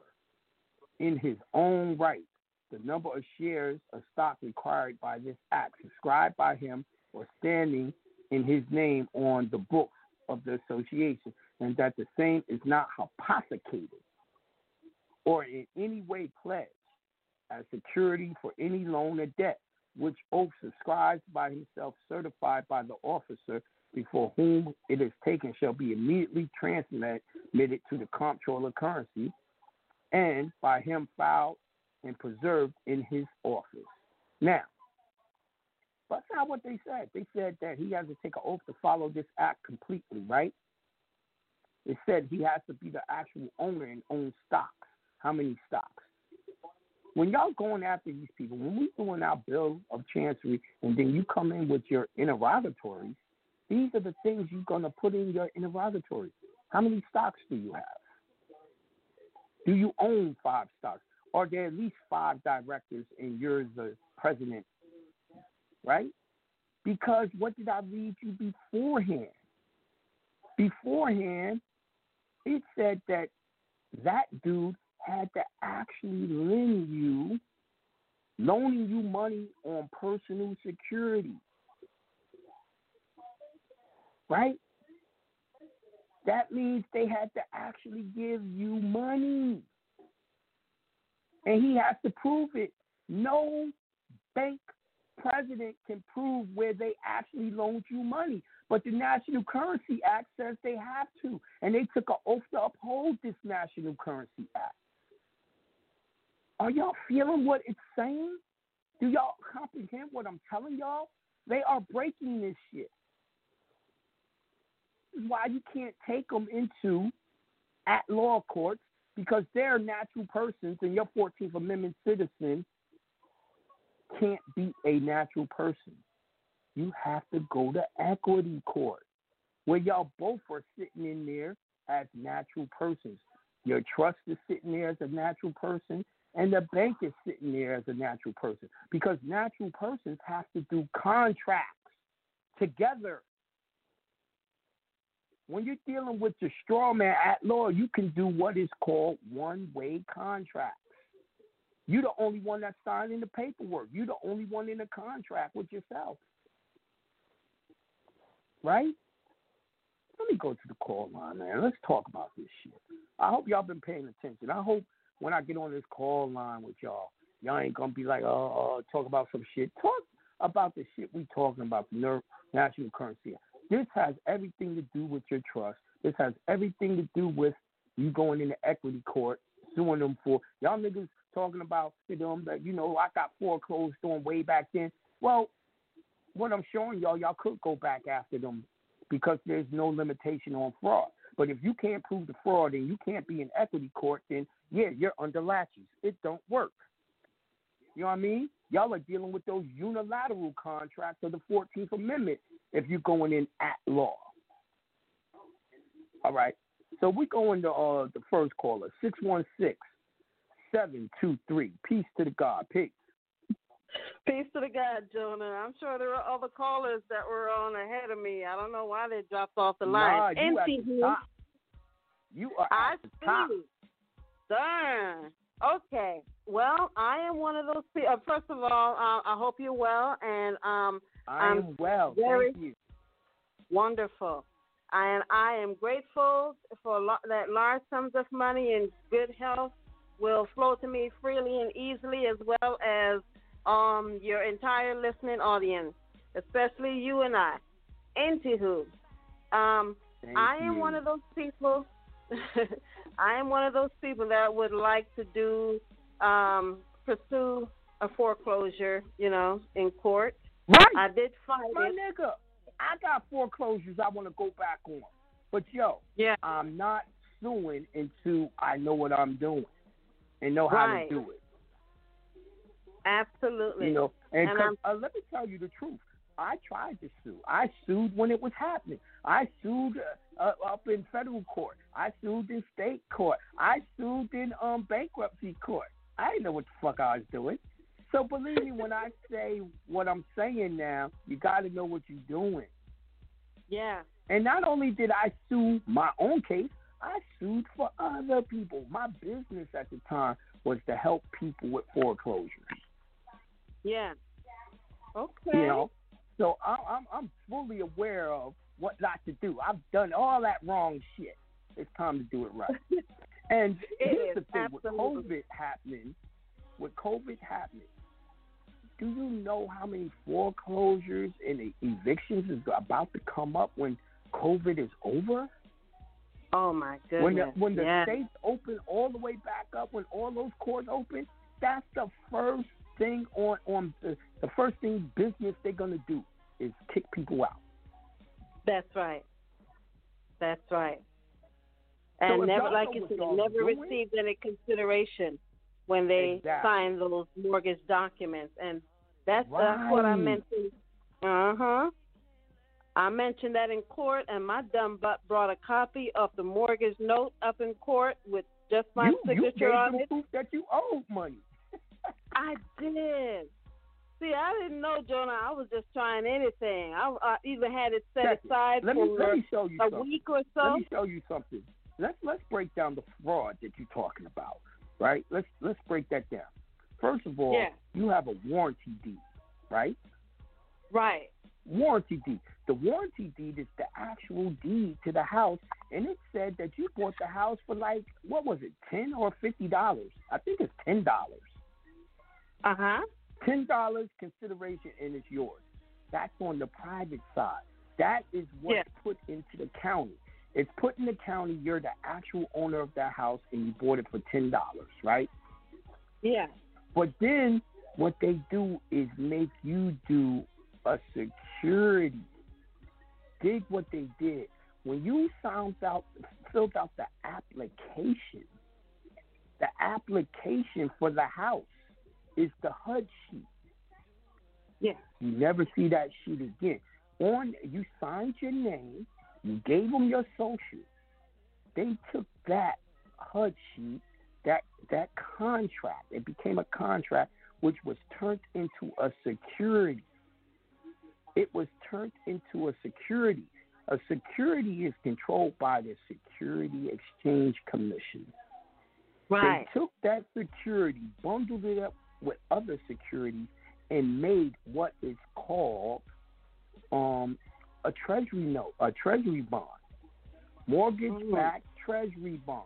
in his own right. The number of shares of stock required by this act, subscribed by him or standing in his name on the books of the association, and that the same is not hypothecated or in any way pledged as security for any loan or debt, which oath subscribed by himself, certified by the officer before whom it is taken, shall be immediately transmitted to the comptroller currency, and by him filed and preserved in his office. Now, that's not what they said. They said that he has to take an oath to follow this act completely, right? It said he has to be the actual owner and own stocks. How many stocks? when y'all going after these people, when we doing our bill of chancery, and then you come in with your interrogatories, these are the things you're gonna put in your interrogatories. How many stocks do you have? Do you own five stocks? Are there at least five directors and you're the president? Right? Because what did I read you beforehand? Beforehand, it said that that dude had to actually lend you, loaning you money on personal security. right? That means they had to actually give you money. And he has to prove it. No bank president can prove where they actually loaned you money. But the National Currency Act says they have to. And they took an oath to uphold this National Currency Act. Are y'all feeling what it's saying? Do y'all comprehend what I'm telling y'all? They are breaking this shit. Is why you can't take them into at law courts because they're natural persons and your 14th Amendment citizen can't be a natural person. You have to go to equity court where y'all both are sitting in there as natural persons. Your trust is sitting there as a natural person, and the bank is sitting there as a natural person because natural persons have to do contracts together. When you're dealing with the straw man at law, you can do what is called one way contracts. You're the only one that's signing the paperwork. You're the only one in the contract with yourself. Right? Let me go to the call line, man. Let's talk about this shit. I hope y'all been paying attention. I hope when I get on this call line with y'all, y'all ain't gonna be like, oh, uh, talk about some shit. Talk about the shit we talking about, the national currency. This has everything to do with your trust. This has everything to do with you going into equity court, suing them for y'all niggas talking about you know that you know I got foreclosed on way back then. Well, what I'm showing y'all, y'all could go back after them because there's no limitation on fraud. But if you can't prove the fraud and you can't be in equity court, then yeah, you're under laches. It don't work. You know what I mean? Y'all are dealing with those unilateral contracts of the 14th Amendment if you're going in at law. All right. So we go into uh, the first caller, 616 723. Peace to the God. Peace. Peace to the God, Jonah. I'm sure there are other callers that were on ahead of me. I don't know why they dropped off the line. Nah, you at the top. You are I at the top. Darn. Okay. Well, I am one of those people. Uh, first of all, uh, I hope you're well, and um, I I'm am well. very Thank you. wonderful. And I am grateful for lo- that large sums of money and good health will flow to me freely and easily, as well as um, your entire listening audience, especially you and I. Anywho, um, Thank I am you. one of those people. I am one of those people that would like to do um, pursue a foreclosure, you know, in court. Right. I did fight My it. nigga, I got foreclosures I want to go back on. But yo, yeah. I'm not suing until I know what I'm doing and know how Right. to do it. Absolutely. You know, and, And uh, let me tell you the truth. I tried to sue. I sued when it was happening. I sued uh, uh, up in federal court. I sued in state court. I sued in um bankruptcy court. I didn't know what the fuck I was doing. So believe me when I say what I'm saying now, you got to know what you're doing. Yeah. And not only did I sue my own case, I sued for other people. My business at the time was to help people with foreclosures. Yeah. Okay. You know, so I, I'm I'm fully aware of what not to do. I've done all that wrong shit. It's time to do it right. and It here's is, the thing: with. COVID happening, with COVID happening, do you know how many foreclosures and evictions is about to come up when COVID is over? Oh my goodness. When the when the states open all the way back up, when all those courts open, that's the first thing on on the, the first thing business they're gonna do is kick people out. That's right. That's right. So And if never, like you said, never doing- received any consideration when they Exactly. signed those mortgage documents, and that's that's what I Right. mentioned. Uh huh. I mentioned that in court, and my dumb butt brought a copy of the mortgage note up in court with just my you, you signature gave on it. proof that you owed money. I did. See, I didn't know, Jonah. I was just trying anything. I, I even had it set Check it. aside Let me for let me show you a something. week or so. Let me show you something. Let's let's break down the fraud that you're talking about. Right? Let's let's break that down. First of all, Yeah. you have a warranty deed, right? Right. warranty deed. The warranty deed is the actual deed to the house, and it said that you bought the house for like what was it, ten or fifty dollars? I think it's ten dollars. Uh huh. Ten dollars consideration, and it's yours. That's on the private side. That is what's Yeah. put into the county. It's put in the county. You're the actual owner of that house, and you bought it for ten dollars, right? Yeah. But then what they do is make you do a security. Dig what they did. When you found out filled out the application, the application for the house is the HUD sheet. Yeah. You never see that sheet again. On you signed your name, you gave them your social. They took that HUD sheet, that that contract, it became a contract which was turned into a security. It was turned into a security. A security is controlled by the Security Exchange Commission. Right. They took that security, bundled it up with other securities, and made what is called um, a treasury note, a treasury bond, mortgage-backed mm. treasury bond.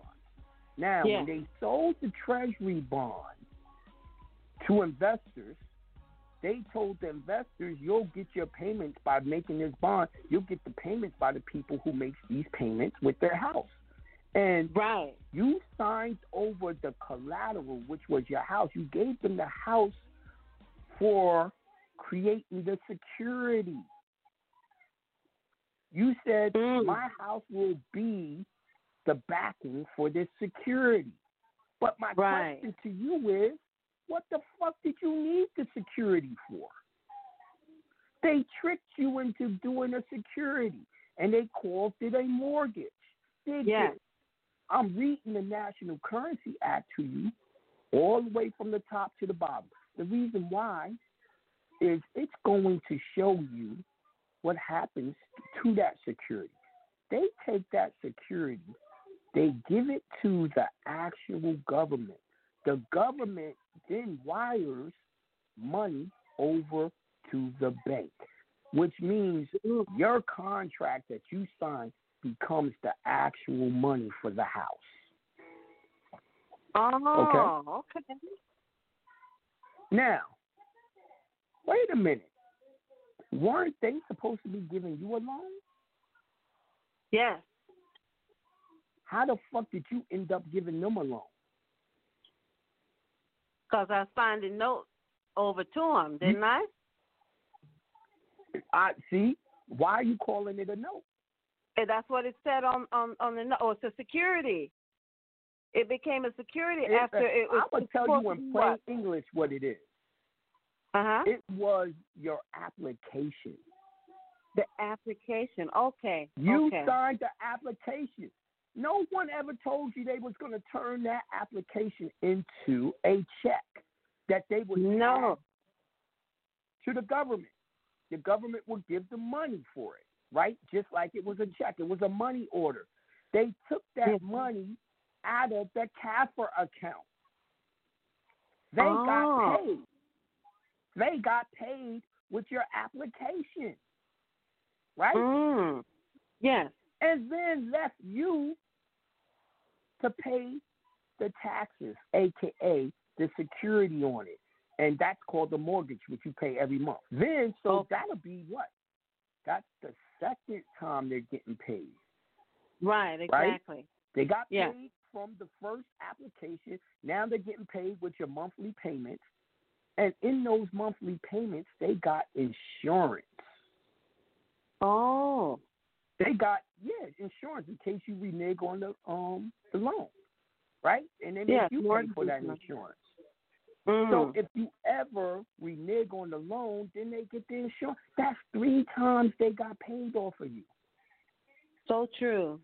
Now, Yeah. when they sold the treasury bond to investors, they told the investors, "You'll get your payments by making this bond. You'll get the payments by the people who makes these payments with their house." And right. you signed over the collateral, which was your house. You gave them the house for creating the security. You said Mm. my house will be the backing for this security. But my Right. question to you is, what the fuck did you need the security for? They tricked you into doing a security, and they called it a mortgage. Did Yes. they? I'm reading the National Currency Act to you, all the way from the top to the bottom. The reason why is it's going to show you what happens to that security. They take that security, they give it to the actual government. The government then wires money over to the bank, which means your contract that you sign becomes the actual money for the house. Oh, okay. Now, wait a minute. Weren't they supposed to be giving you a loan? Yes. How the fuck did you end up giving them a loan? Because I signed a note over to him, didn't I? I see. Why are you calling it a note? And that's what it said on on on the note. Oh, it's a security. It became a security It- after uh, it was. I'm gonna tell you in plain English what it is. Uh huh. It was your application. The application. Okay. You okay. signed the application. No one ever told you they was going to turn that application into a check that they would No. to the government. The government would give the money for it, right? Just like it was a check. It was a money order. They took that money out of the CAFR account. They Oh. got paid. They got paid with your application, right? Mm. Yes. and then left you to pay the taxes, aka the security on it, and that's called the mortgage, which you pay every month. Then, so Okay. that'll be what? That's the second time they're getting paid. Right. Exactly. They got Yeah. paid from the first application. Now they're getting paid with your monthly payments, and in those monthly payments, they got insurance. Oh. They got yeah insurance in case you renege on the um the loan, right? And they make Yes, you pay for that insurance. insurance. Mm. So if you ever renege on the loan, then they get the insurance. That's three times they got paid off of you. So true.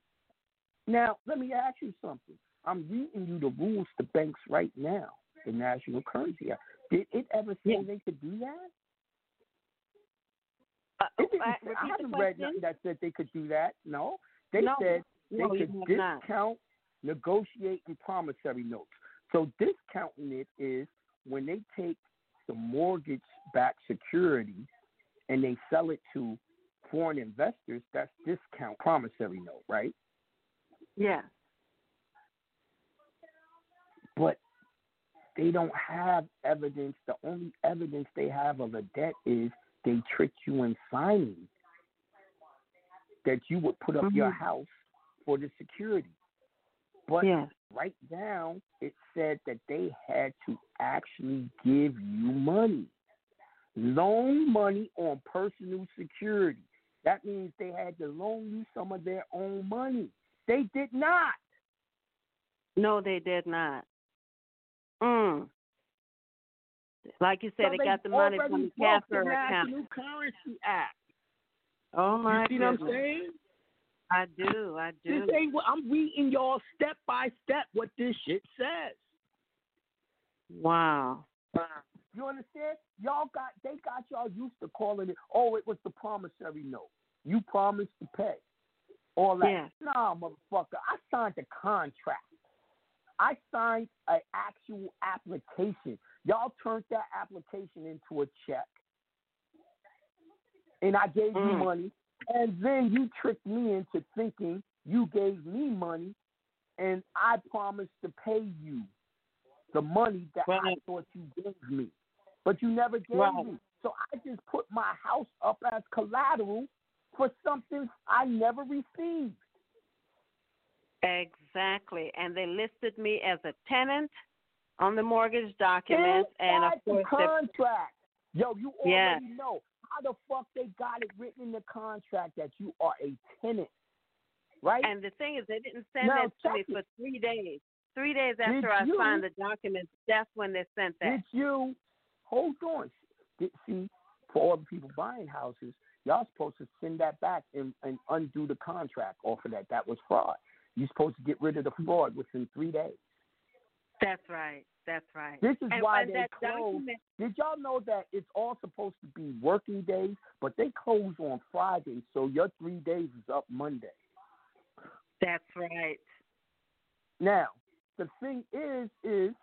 Now let me ask you something. I'm reading you the rules to banks right now. The National Currency Act. Did it ever say Yeah. they could do that? Uh, It didn't uh, I haven't read nothing that said they could do that. No, they No. said they No, could have not. discount, negotiate, and promissory notes. So discounting it is when they take the mortgage-backed security and they sell it to foreign investors, that's discount promissory note, right? Yeah. But they don't have evidence. The only evidence they have of a debt is they tricked you in signing that you would put up your Mhm. house for the security. But Yes. right now, it said that they had to actually give you money, loan money on personal security. That means they had to loan you some of their own money. They did not. No, they did not. Mm. Like you said, So they they got the money from the Casper account. National Currency Act. Oh my you see what I'm saying? I do, I do. This ain't what I'm reading y'all step by step what this shit says. Wow. You understand? Y'all got they got y'all used to calling it. Oh, it was the promissory note. You promised to pay. All that. Yeah. Nah, motherfucker. I signed a contract. I signed an actual application. Y'all turned that application into a check, and I gave you Mm. money, and then you tricked me into thinking you gave me money, and I promised to pay you the money that I thought you gave me, but you never gave Right. me. So I just put my house up as collateral for something I never received. Exactly. And they listed me as a tenant on the mortgage documents and of the course they contract. Yo, you already Yes. know how the fuck they got it written in the contract that you are a tenant, right? and the thing is they didn't send Now, that to me it. for three days. Three days Did after I you- signed the documents, that's when they sent that. Did you hold on? Did, see, for all the people buying houses, y'all supposed to send that back and, and undo the contract off of that. That was fraud. You're supposed to get rid of the mm-hmm. fraud within three days. That's right. That's right. This is and, why they close. document Did y'all know that it's all supposed to be working days, but they close on Friday, so your three days is up Monday. that's right. Now, the thing is, is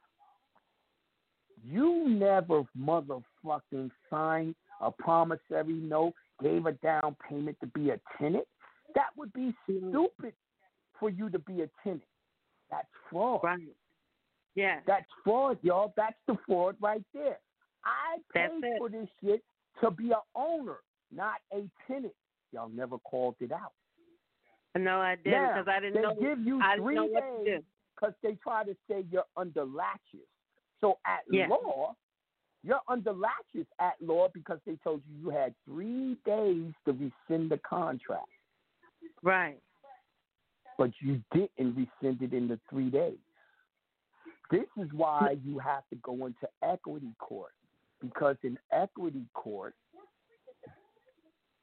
you never motherfucking signed a promissory note, gave a down payment to be a tenant. That would be mm-hmm. stupid for you to be a tenant. That's fraud. Right. Yeah. That's fraud, y'all. That's the fraud right there. I paid for this shit to be an owner, not a tenant. Y'all never called it out. No, I didn't because I didn't they know. give you I three days because they try to say you're under laches. So at Yeah. law, you're under laches at law because they told you you had three days to rescind the contract, Right. But you didn't rescind it in the three days. This is why you have to go into equity court because in equity court,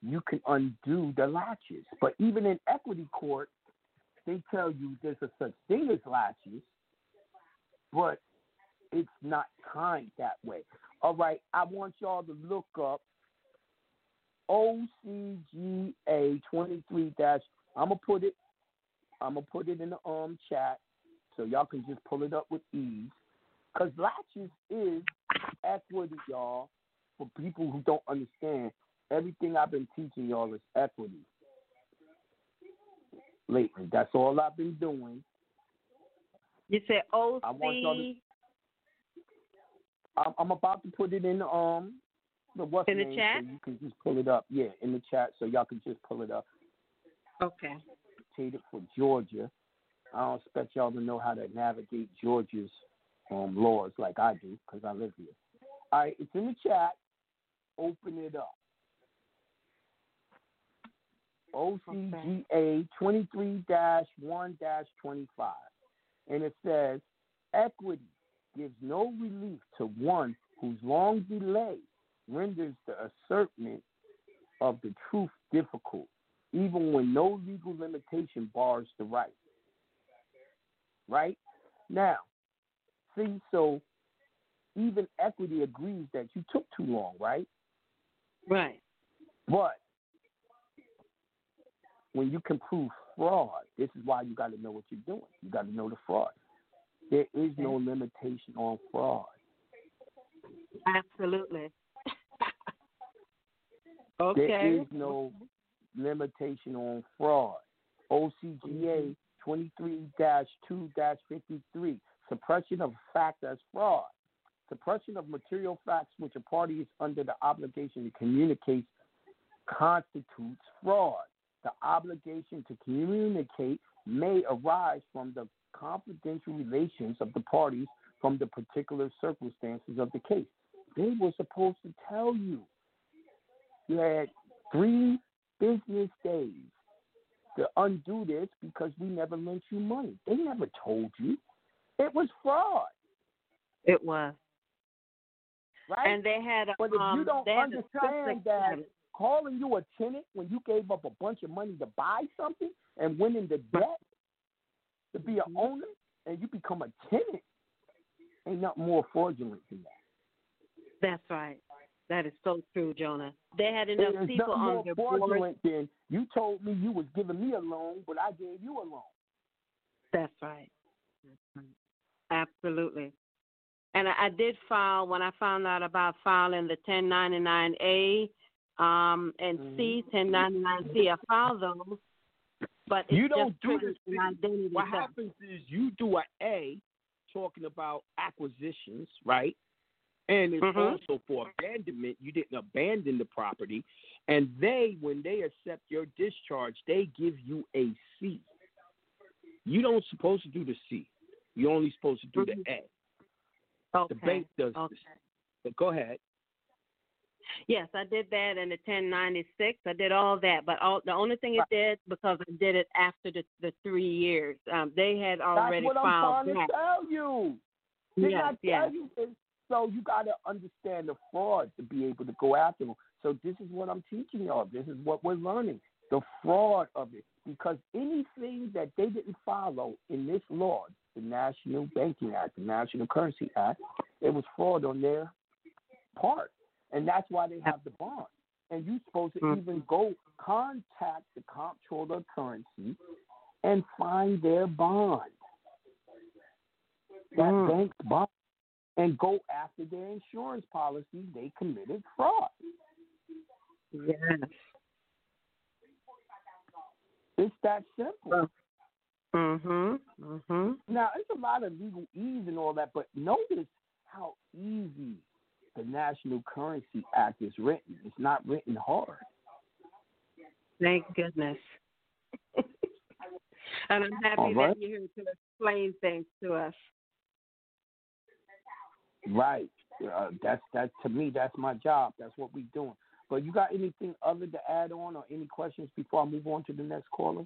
you can undo the laches. But even in equity court, they tell you there's a such thing as laches, but it's not timed that way. All right, I want y'all to look up OCGA 23 dash. I'm gonna put it. I'm gonna put it in the um chat so y'all can just pull it up with ease. Cause laches is equity, y'all. For people who don't understand, everything I've been teaching y'all is equity. Lately, that's all I've been doing. You said OC. I want y'all to- I'm, I'm about to put it in um the what's In the name, chat? so you can just pull it up. Yeah, in the chat, so y'all can just pull it up. Okay. It for Georgia. I don't expect y'all to know how to navigate Georgia's um, laws like I do because I live here. All right, it's in the chat. Open it up. OCGA 23 1 25. And it says equity gives no relief to one whose long delay renders the assertment of the truth difficult, even when no legal limitation bars the right. Right? Now, see, so even equity agrees that you took too long, right? Right. But when you can prove fraud, this is why you got to know what you're doing. You got to know the fraud. There is no limitation on fraud. Absolutely. Okay. There is no limitation on fraud. OCGA 23-2-53, mm-hmm. suppression of fact as fraud. Suppression of material facts which a party is under the obligation to communicate constitutes fraud. The obligation to communicate may arise from the confidential relations of the parties from the particular circumstances of the case. They were supposed to tell you. You had three business days to undo this because we never lent you money. They never told you. It was fraud. It was. Right? And they had a, But if um, you don't they had a understand that calling you a tenant when you gave up a bunch of money to buy something and went into debt to be Mm-hmm. an owner and you become a tenant, ain't nothing more fraudulent than that. That's right. That is so true, Jonah. They had enough It people on their board. than you told me you was giving me a loan, but I gave you a loan. That's right. Absolutely. And I, I did file when I found out about filing the 1099A um, and C, 1099C. I filed those, but You don't do this. an What happens is you do a A, talking about acquisitions, right? And it's Mhm. also for abandonment. You didn't abandon the property, and they, when they accept your discharge, they give you a C. You don't supposed to do the C. You're only supposed to do the A. Okay. The bank does okay. this. But go ahead. Yes, I did that in the 1096. I did all that, but all, the only thing it did because I did it after the the three years. Um, they had already That's what filed I'm trying that. to tell you. Did Yes, I tell yes. you? It's- So you got to understand the fraud to be able to go after them. So this is what I'm teaching y'all. This is what we're learning. The fraud of it. Because anything that they didn't follow in this law, the National Banking Act, the National Currency Act, it was fraud on their part. And that's why they have the bond. And you're supposed to Mhm. even go contact the comptroller of currency and find their bond. That Mm. bank's bond. And go after their insurance policy. They committed fraud. Yes. It's that simple. Mhm. Mhm. Now, it's a lot of legalese and all that, but notice how easy the National Currency Act is written. It's not written hard. Thank goodness. and I'm happy right. that you're here to explain things to us. Right. Uh, that's that to me. That's my job. That's what we're doing. But you got anything other to add on, or any questions before I move on to the next caller?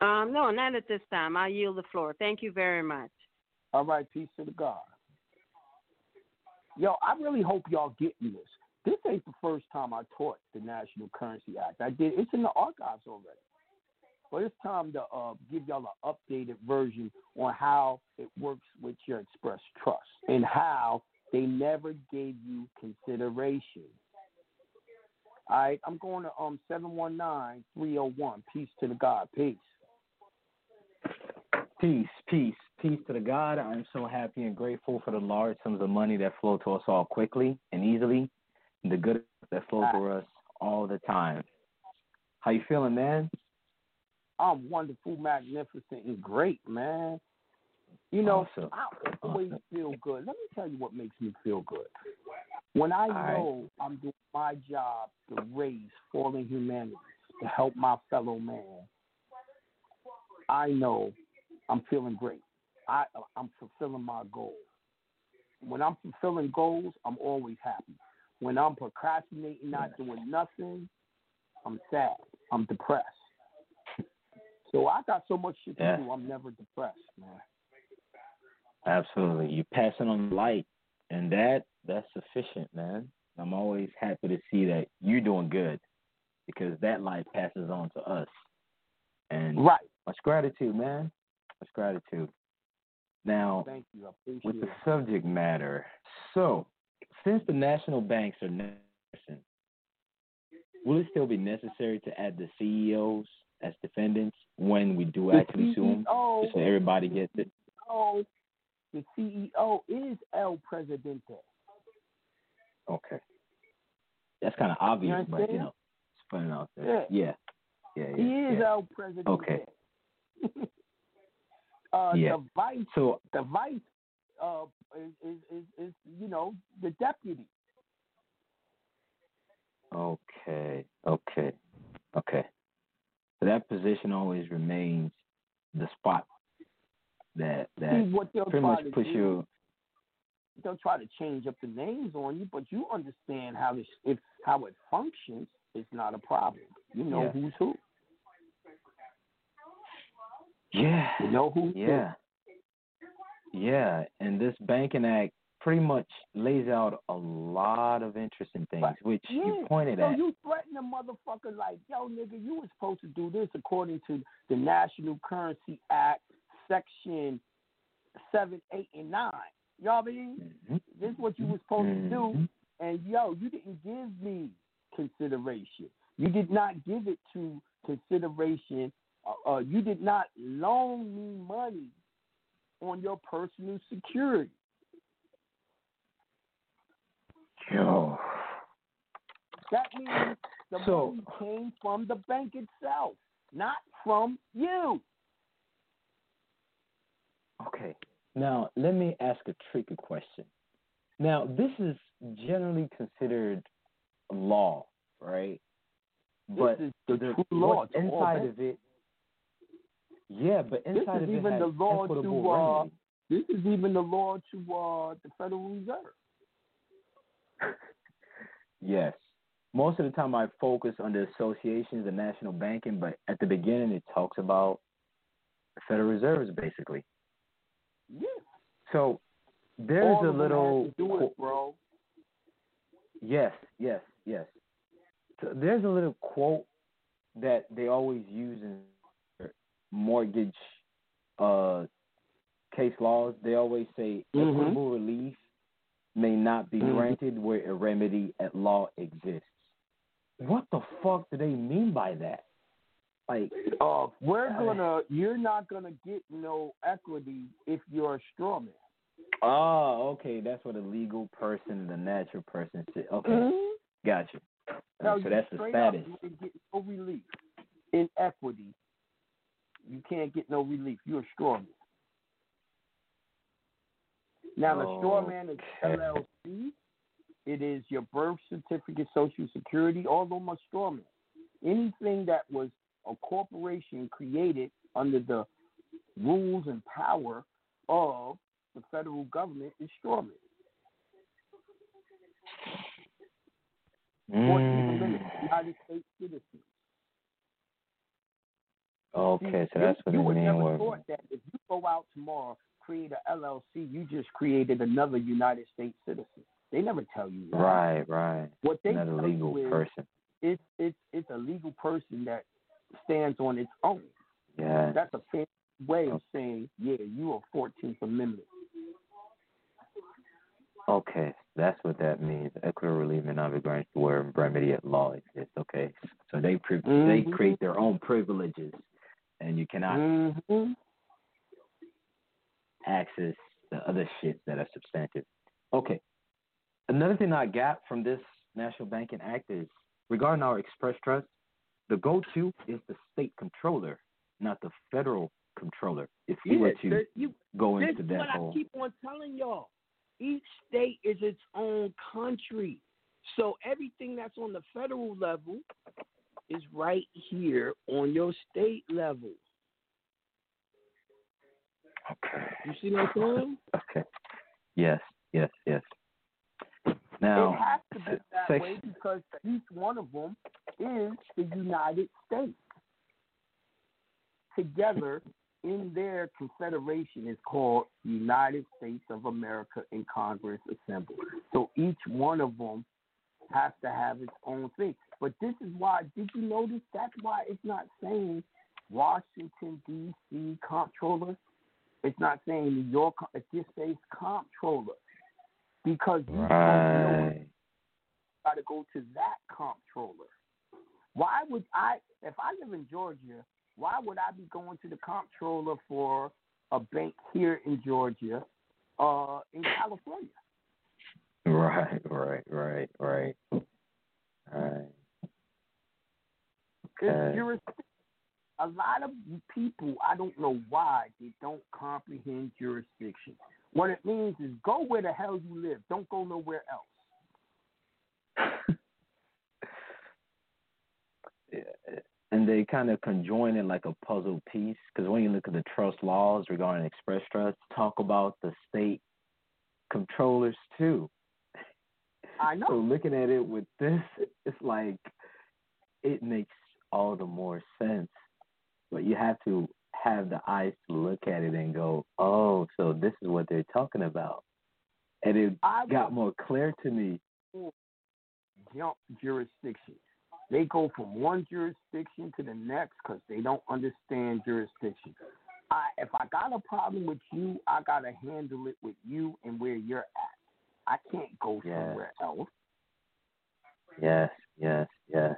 Um, no, not at this time. I yield the floor. Thank you very much. All right. Peace to the God. Yo, I really hope y'all getting this. This ain't the first time I taught the National Currency Act. I did. It's in the archives already. But it's time to uh, give y'all an updated version on how it works with your Express Trust and how they never gave you consideration. All right, I'm going to um 719-301. Peace to the God. Peace. Peace, peace, peace to the God. I'm so happy and grateful for the large sums of money that flow to us all quickly and easily, and the good that flow to us all the time. How you feeling, man? I'm wonderful, magnificent, and great, man. You know, Awesome. I always feel good. Let me tell you what makes me feel good. When I right. know I'm doing my job to raise fallen humanity, to help my fellow man, I know I'm feeling great. I, I'm fulfilling my goal. When I'm fulfilling goals, I'm always happy. When I'm procrastinating, not doing nothing, I'm sad. I'm depressed. So I got so much shit to Yeah. do. I'm never depressed, man. Absolutely. You passing on light, and that that's sufficient, man. I'm always happy to see that you're doing good because that light passes on to us. And Right. much gratitude, man. Much gratitude. Now, Thank you. I appreciate with the it. subject matter, so since the national banks are will it still be necessary to add the CEOs as defendants when we do The actually sue them, just so everybody gets it? Oh, the CEO is El Presidente. Okay. that's kind of obvious, You but you know, it's funny out there. Yeah, yeah, yeah. He is yeah. our president. Okay. uh, Yeah. The vice, So the vice, uh, is, is is is you know the deputy. Okay, okay, okay. So that position always remains the spot that that See what pretty much puts do. you. They'll try to change up the names on you, but you understand how this if how it functions. It's not a problem. You know Yeah. who's who. Yeah. You know who. Yeah. Yeah, and this banking act pretty much lays out a lot of interesting things, which Yeah. you pointed so at. you threaten a motherfucker like, yo, nigga, you were supposed to do this according to the National Currency Act, Section seven, eight, and nine. Y'all mean? This is what you were supposed to do, and yo, you didn't give me consideration. You did not give it to consideration. Uh, uh, you did not loan me money on your personal security. Yo. That means the So- money came from the bank itself, not from you. Okay. Now, let me ask a tricky question. Now, this is generally considered law, right? But is the the, true law what's inside of it, yeah, but This inside is of it even has the law to uh, this is even the law to uh, the Federal Reserve. Yes. Most of the time I focus on the associations and national banking, but at the beginning it talks about the Federal Reserves basically. Yeah. So there's All a little has to do it, bro. Yes, yes, yes. So there's a little quote that they always use in mortgage uh, case laws. They always say Mhm. equitable relief may not be Mhm. granted where a remedy at law exists. What the fuck do they mean by that? Like, Uh, we're gonna. You're not gonna get no equity if you're a straw man. oh, okay, that's what a legal person and a natural person say. Okay, Mhm. gotcha. So that's the status. Up, you get no relief in equity. You can't get no relief. You're a straw man. Now the straw man is LLC. It is your birth certificate, social security. All of them are straw man. Anything that was a corporation created under the rules and power of the federal government is straw man. Mm. United States citizens. Okay, so that's what you they would mean. never with- thought that if you go out tomorrow, create a LLC, you just created another United States citizen. They never tell you that. Right, right. What they Not a tell legal you is person. it's it's it's a legal person that stands on its own. Yeah. That's a fancy way of saying, yeah, you are Fourteenth Amendment. Okay, that's what that means. Equitable relief may not be granted where remedy at law exists. Okay, so they pri- they Mhm. create their own privileges, and you cannot Mhm. Access the other shits that are substantive. Okay, another thing I got from this National Banking Act is regarding our express trust, the go-to is the state controller, not the federal controller. If we were to you- go This into is that what whole I keep on telling y'all. Each state is its own country. So everything that's on the federal level is right here on your state level. Okay. You see what I'm saying? Okay. Yes, yes, yes. Now, it has to be that way because each one of them is the United States. Together in their confederation is called United States of America in Congress Assembly. So each one of them has to have its own thing. But this is why, did you notice? That's why it's not saying Washington, D.C. comptroller. It's not saying New York. It just says comptroller. Because you don't know got to go to that comptroller. Why would I, if I live in Georgia, why would I be going to the comptroller for a bank here in Georgia, uh, in California? Right, right, right, right. Right. It's jurisdiction. A lot of people, I don't know why, they don't comprehend jurisdiction. What it means is go where the hell you live. Don't go nowhere else. and they kind of conjoin it like a puzzle piece. Because when you look at the trust laws regarding express trust, talk about the state controllers too. I know. So looking at it with this, it's like it makes all the more sense. But you have to have the eyes to look at it and go, oh, so this is what they're talking about. And it I got more clear to me. jump jurisdiction. They go from one jurisdiction to the next because they don't understand jurisdiction. I, if I got a problem with you, I gotta handle it with you and where you're at. I can't go Yes. somewhere else. Yes, yes, yes.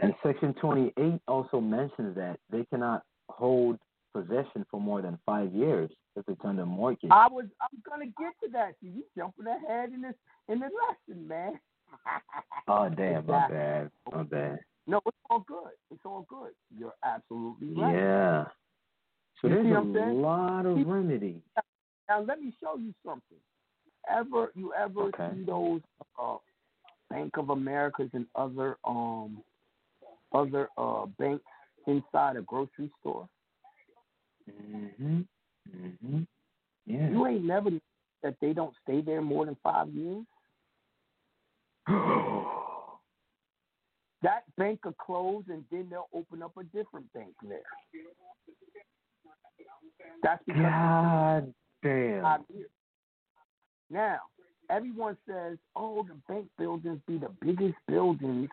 And Section 28 also mentions that they cannot hold possession for more than five years if it's under mortgage. I was I'm gonna get to that. You jumping ahead in this in the lesson, man. Oh, damn, my bad, my bad. No, it's all good. It's all good. You're absolutely right. Yeah. So You there's a saying? lot of remedy. Now let me show you something. Ever you ever Okay. see those uh, Bank of Americas and other um other uh banks inside a grocery store? Mhm. Mhm. Yeah. You ain't never that they don't stay there more than five years. That bank will close and then they'll open up a different bank there. That's because God damn. Now, everyone says, "Oh, the bank buildings be the biggest buildings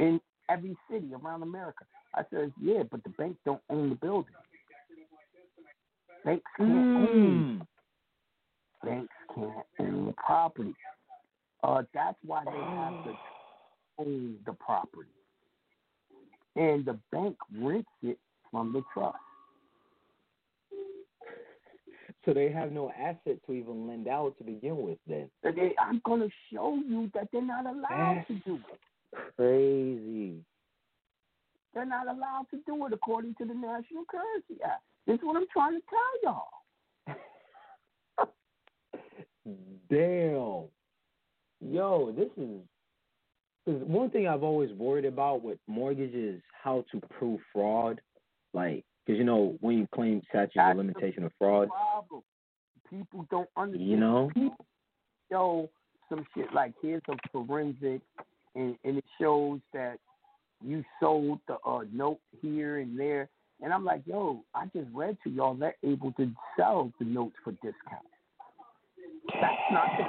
in every city around America." I says, "Yeah, but the bank don't own the building. Banks can't own. Mm. Banks can't own property. Uh, that's why they have to own the property, and the bank rents it from the trust. So they have no asset to even lend out to begin with then. They, I'm going to show you that they're not allowed to do it. Crazy. They're not allowed to do it according to the National Currency Act. This is what I'm trying to tell y'all. Damn. Yo, this is because one thing I've always worried about with mortgages how to prove fraud. Like, because you know when you claim statute of limitation of fraud, Problem. People don't understand. you know. People show some shit like here's a forensic, and, and it shows that you sold the uh, note here and there. And I'm like, yo, I just read to y'all they're able to sell the notes for discount. That's not the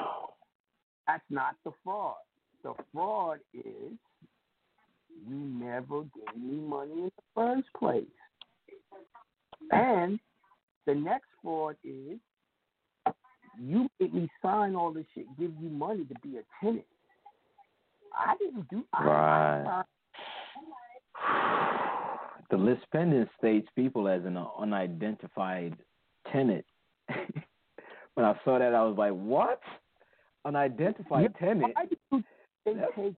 that's not the fraud. The fraud is you never gave me money in the first place. And the next fraud is you made me sign all this shit, give you money to be a tenant. I didn't do I, Right. Uh, the lis pendens states people as an unidentified tenant. when I saw that, I was like, "What? Unidentified Yeah, tenant?" Why do they That's- take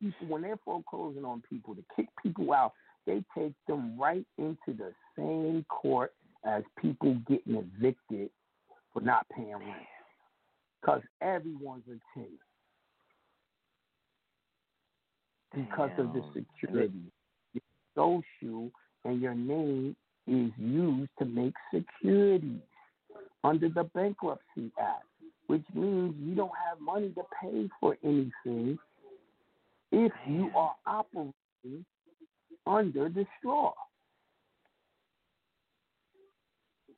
people when they're foreclosing on people to kick people out? They take them right into the same court as people getting evicted for not paying rent, because everyone's a tenant because of the security. Your social and your name is used to make securities under the Bankruptcy Act, which means you don't have money to pay for anything if you are operating under the straw.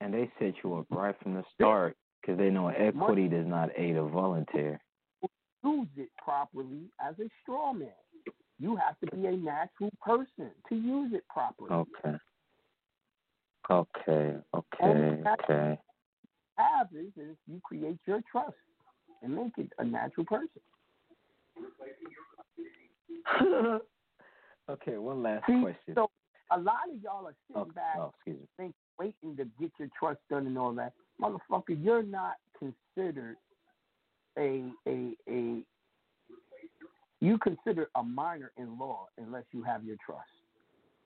And they set you up right from the start because they know equity does not aid a volunteer. Use it properly as a straw man. You have to be a natural person to use it properly. Okay. Okay. Okay. Okay. have is, is you create your trust and make it a natural person. okay. One last See, question. So a lot of y'all are sitting Okay. back, Oh, think, waiting to get your trust done and all that. Motherfucker, you're not considered a a a You consider a minor in law unless you have your trust.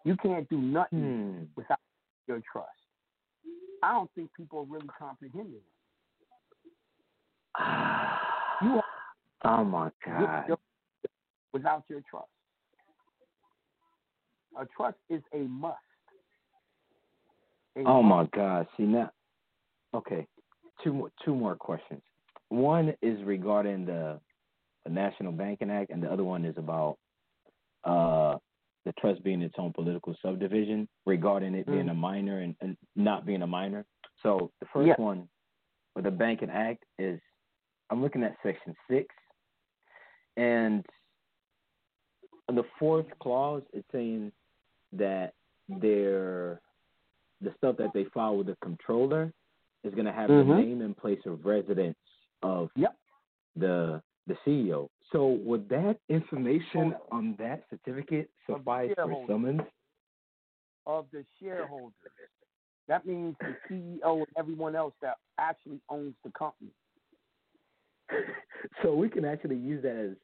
You can't do nothing Hmm. without your trust. I don't think people are really comprehending it. You Oh my God. your- without your trust. A trust is a must. A Oh my. God. See now. Okay. Two more. Two more questions. One is regarding the, the National Banking Act, and the other one is about uh the trust being its own political subdivision regarding it being a minor and, and not being a minor. So the first Yes. one with the Banking Act is I'm looking at section six and the fourth clause is saying that their the stuff that they file with the controller is going to have Mhm. the name and place of residence of Yep. the the CEO. So would that information on that certificate suffice for summons? of the shareholders. That means the CEO and everyone else that actually owns the company. so we can actually use that as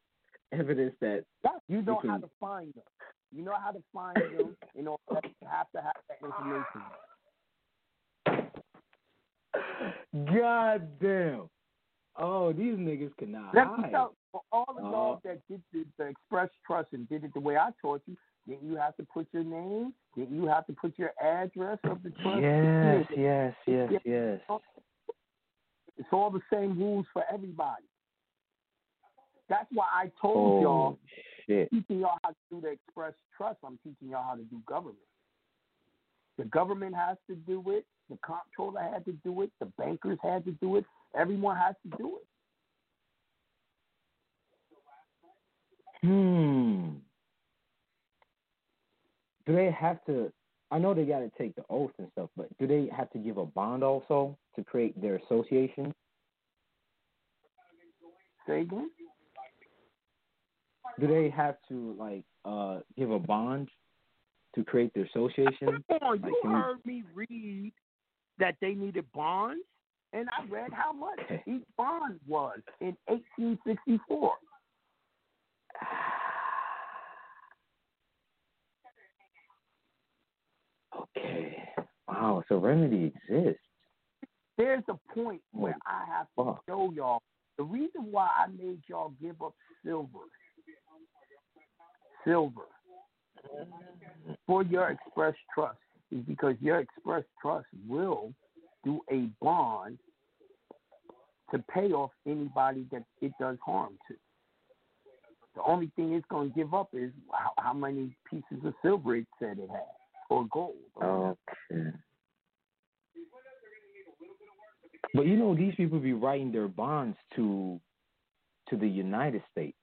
evidence that You know we how to find them. You know how to find them in order you have to have that information. God damn. Oh, these niggas cannot Let me hide. tell for all the y'all uh-huh. that did the, the Express Trust and did it the way I taught you, then you have to put your name, then you have to put your address of the trust. Yes, yes, yes, Yeah. yes. It's all the same rules for everybody. That's why I told oh, y'all, Oh shit. teaching y'all how to do the Express Trust. I'm teaching y'all how to do government. The government has to do it. The comptroller had to do it. The bankers had to do it. Everyone has to do it. Hmm. Do they have to? I know they got to take the oath and stuff, but do they have to give a bond also to create their association? Say again? Do they have to like uh give a bond to create their association? Come on, Like, you can we- heard me read that they needed bonds, and I read how much each bond was in 1864. Okay. Wow. So remedy exists. There's a point oh where Oh, I have to fuck. show y'all the reason why I made y'all give up silver, silver mm-hmm. for your express trust is because your express trust will do a bond to pay off anybody that it does harm to. The only thing it's going to give up is how, how many pieces of silver it said it had or gold. or Okay. But you know, these people be writing their bonds to to the United States.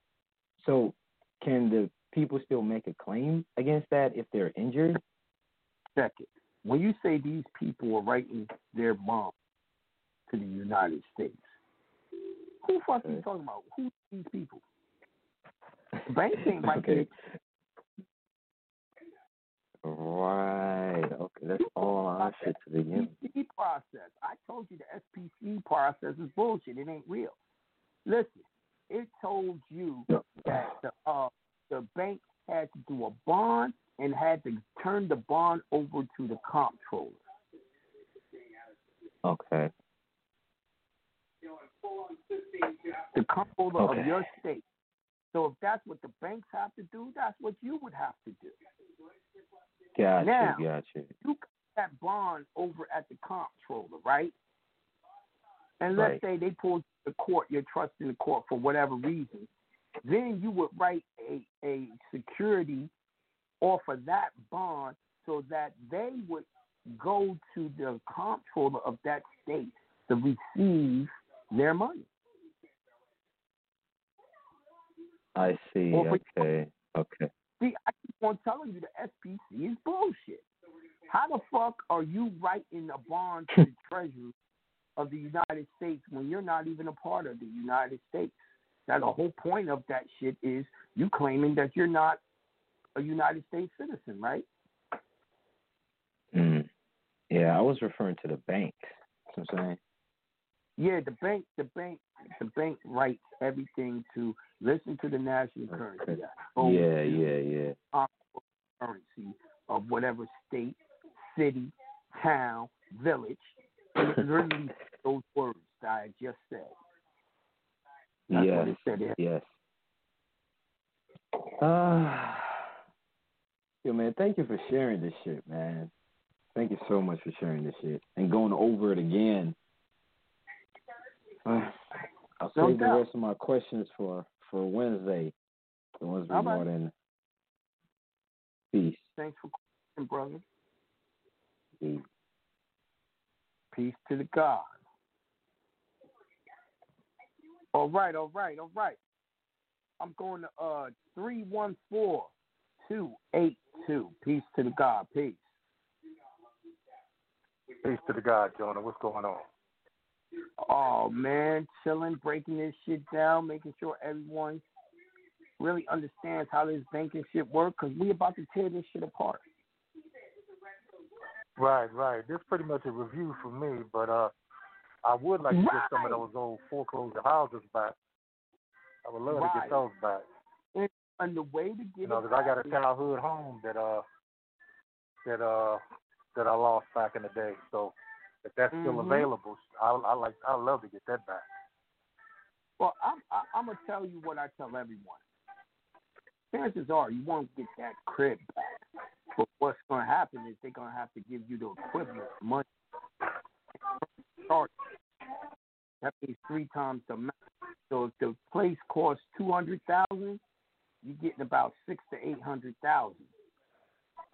So can the people still make a claim against that if they're injured? Second, when you say these people are writing their bond to the United States, who the fuck are you talking about? Who are these people? Banks ain't writing Okay. Right. Okay, that's all our shit to begin. SPC process. I told you the SPC process is bullshit. It ain't real. Listen, it told you that the uh, the bank had to do a bond and had to turn the bond over to the comptroller. Okay. the comptroller Okay. of your state. So if that's what the banks have to do, that's what you would have to do. Gotcha, Now- gotcha. You got that bond over at the comptroller, right? And let's Right. say they pulled the court, your trust in the court for whatever reason, then you would write a, a security off of that bond so that they would go to the comptroller of that state to receive their money. I see. Or Okay. Okay. See, I keep on telling you the SPC is bullshit. How the fuck are you writing a bond to the Treasury of the United States when you're not even a part of the United States? Now, the whole point of that shit is you claiming that you're not a United States citizen, right? Mm. Yeah, I was referring to the bank. You know what I'm saying? Yeah, the bank, the bank, the bank writes everything to listen to the national currency. Yeah, yeah, yeah. Currency of whatever state, city, town, village. literally those words that I just said. That's yes, what it said. There. yes. Uh, Yo, man, thank you for sharing this shit, man. Thank you so much for sharing this shit and going over it again. Uh, I'll save the rest of my questions for for Wednesday. The ones we more than peace. Thanks for calling, brother. Peace. Peace to the God. All right, all right, all right. I'm going to uh three one four two eight Two Peace to the God. Peace. Peace to the God, Jonah. What's going on? Oh man, chilling, breaking this shit down, making sure everyone really understands how this banking shit works. Cause we about to tear this shit apart. Right, right. This is pretty much a review for me, but uh, I would like to right. get some of those old foreclosed houses back. I would love right. to get those back. And, the way to get You know, it because I got a childhood home that uh that uh that I lost back in the day. So if that's still Mhm. available, I I like I love to get that back. Well, I'm I, I'm gonna tell you what I tell everyone. Chances are you won't get that crib back, but what's gonna happen is they're gonna have to give you the equivalent money. Charge. That means three times the amount. So if the place costs two hundred thousand, you're getting about six to eight hundred thousand.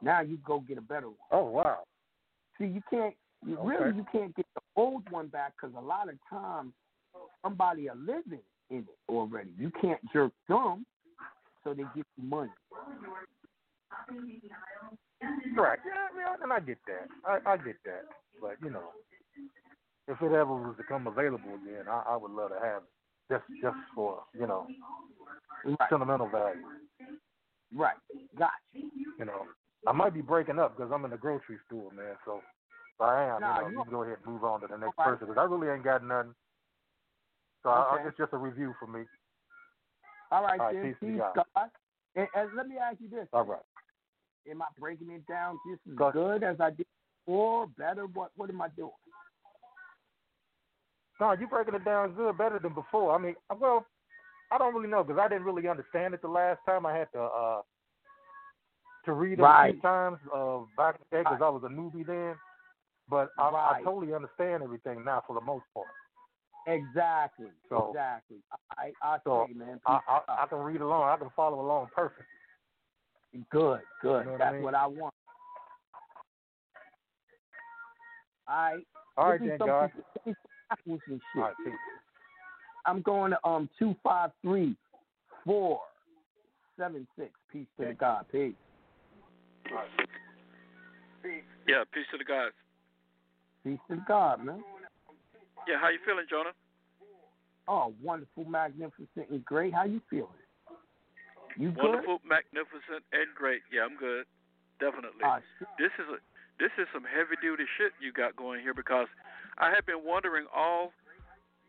Now you go get a better one. Oh wow. See, you can't. You Okay. really you can't get the old one back because a lot of times somebody are living in it already. You can't jerk them, so they give you money. Right. Yeah, yeah, and I get that. I, I get that. But you know, if it ever was to come available again, I, I would love to have it. Just just for you know sentimental value. Right. Gotcha. You know, I might be breaking up because I'm in the grocery store, man. So if I am, Nah, you know, you- you can go ahead and move on to the next right. person because I really ain't got nothing. So I, Okay. it's just a review for me. All right, All right, then. peace God. God. And, and let me ask you this: All right. Am I breaking it down just as Go- good as I did before? Better? What? What am I doing? No, you breaking it down good, better than before. I mean, well, I don't really know because I didn't really understand it the last time. I had to uh to read it a few times uh, back in the day because I was a newbie then. But I, I totally understand everything now for the most part. Exactly. So- exactly. I I So say, man. I, I. I can read along. I can follow along perfect. Good, good. You know what I That's mean? what I want. All right. All right then, God. Give some and shit. All right, peace. I'm going to um two five three four seven six. Peace to the God. Peace. Yeah, peace to the guys. Peace to the God, man. Yeah, how you feeling, Jonah? Oh, wonderful, magnificent, and great. How you feeling? You good? Wonderful, magnificent, and great. Yeah, I'm good. Definitely. Shit. this is a this is some heavy duty shit you got going here because I have been wondering all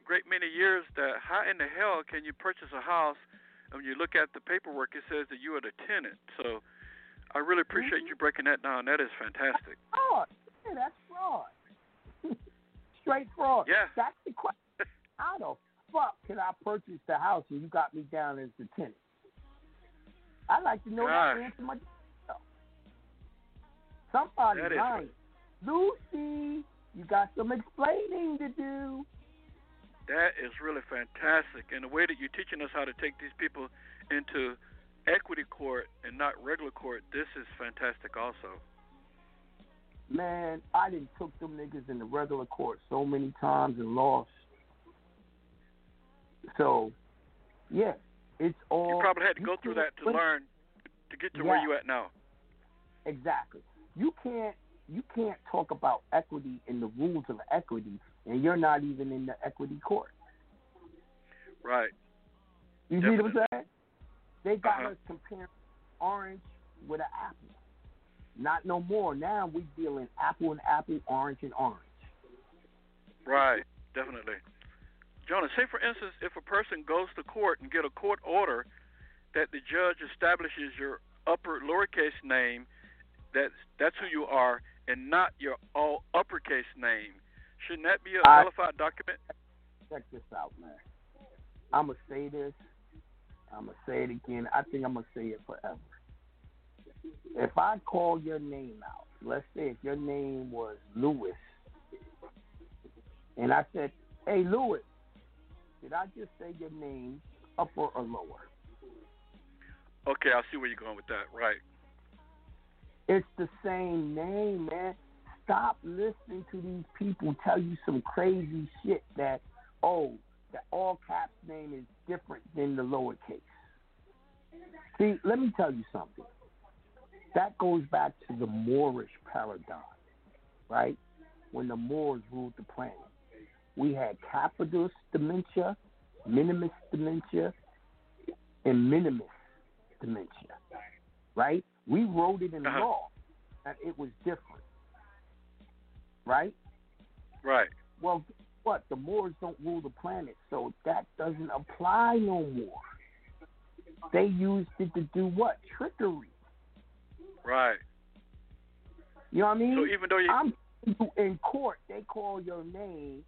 great many years that how in the hell can you purchase a house and when you look at the paperwork it says that you are the tenant. So I really appreciate mm-hmm. you breaking that down. That is fantastic. fraud. Yeah, that's fraud. Straight fraud. Yeah. That's the question. How the fuck can I purchase the house and you got me down as the tenant? I'd like to know that Gosh. answer myself. Somebody That lying. Lucy, you got some explaining to do. That is really fantastic. And the way that you're teaching us how to take these people into equity court and not regular court, this is fantastic also. Man, I didn't took them niggas in the regular court so many times and lost. So, yeah, it's all. You probably had to go through that to learn to get to where you at now. Exactly. You can't you can't talk about equity and the rules of equity, and you're not even in the equity court. Right. You see what I'm saying? They got Uh-huh. us comparing orange with an apple. Not no more. Now we dealing apple and apple, orange and orange. Right. Definitely. Jonah, say for instance, if a person goes to court and get a court order that the judge establishes your upper lowercase name, that that's who you are, and not your all uppercase name, shouldn't that be a I- qualified document? Check this out, man. I'm gonna say this. I'm gonna say it again. I think I'm gonna say it forever. If I call your name out, let's say if your name was Lewis, and I said, "Hey, Lewis," did I just say your name upper or lower? Okay, I see where you're going with that. Right. It's the same name, man. Stop listening to these people tell you some crazy shit that, oh, the all caps name is different than the lowercase. See, let me tell you something. That goes back to the Moorish paradigm, right? When the Moors ruled the planet. We had capitalist dementia, minimus dementia, and minimus dementia, right? We wrote it in Uh-huh. law that it was different, right? Right. Well, what? The Moors don't rule the planet, so that doesn't apply no more. They used it to do what? Trickery. Right. You know what I mean? So even though you I'm in court, they call your name,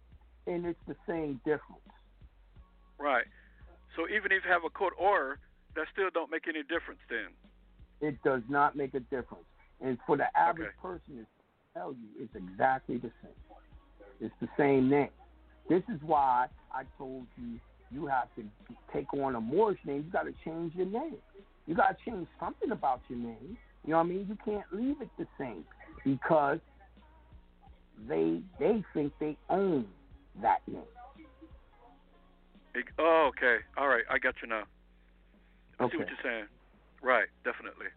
and it's the same difference. right. So even if you have a court order, that still don't make any difference then. It does not make a difference. And for the average Okay. person to tell you, it's exactly the same. It's the same name. This is why I told you you have to take on a Moorish name. You got to change your name. You got to change something about your name. You know what I mean? You can't leave it the same because they they think they own that name. Oh, okay. All right. I got you now. I see what you're saying. Right. Definitely.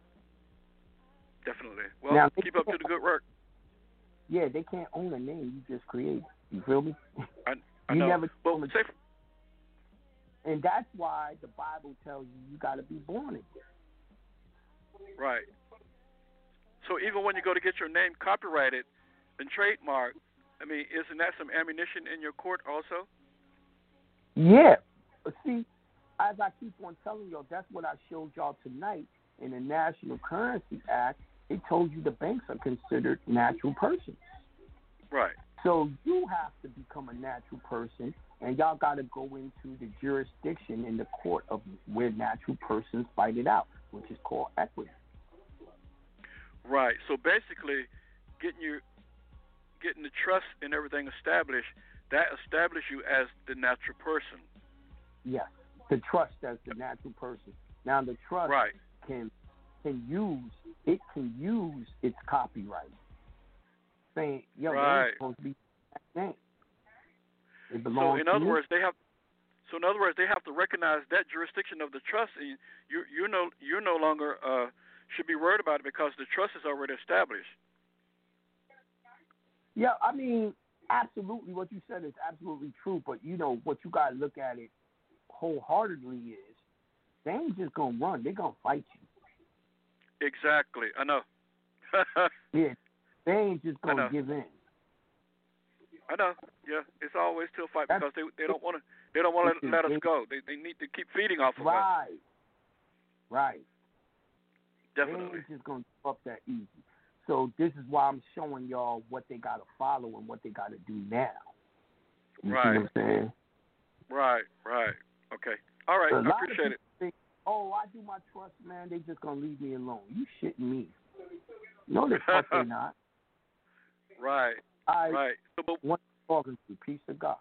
Definitely. Well, Now, keep up to the good work. Yeah, they can't own a name you just created. You feel me? I, I You know. never well, say, And that's why the Bible tells you you got to be born again. right. So even when you go to get your name copyrighted and trademarked, I mean, isn't that some ammunition in your court also? Yeah. See, as I keep on telling y'all, that's what I showed y'all tonight in the National Currency Act. It told you the banks are considered natural persons. Right. So you have to become a natural person, and y'all got to go into the jurisdiction in the court of where natural persons fight it out, which is called equity. Right. So basically, getting you, getting the trust and everything established, that establishes you as the natural person. Yes, the trust as the natural person. Now the trust Right. can can use it can use its copyright, saying, "Yo, Right. supposed to be that. It So in other me." words, they have. So in other words, they have to recognize that jurisdiction of the trust, and you you no you're no longer uh, should be worried about it because the trust is already established. Yeah, I mean, absolutely. What you said is absolutely true. But you know what you got to look at it wholeheartedly is they ain't just gonna run. They're gonna fight you. Exactly. I know. Yeah, they ain't just gonna give in. I know. Yeah, it's always still fight That's- because they they don't want to they don't want to let us go. They they need to keep feeding off of us. Right, right. Definitely. They ain't just gonna give up that easy. So this is why I'm showing y'all what they gotta follow and what they gotta do now. You Right. see what I'm saying? Right. Right. Okay. All right. I appreciate it. Think, oh, I do my trust, man. They just gonna leave me alone. You shitting me? No, the fuck they not. Right. I Right. So, but, want talking to peace of God.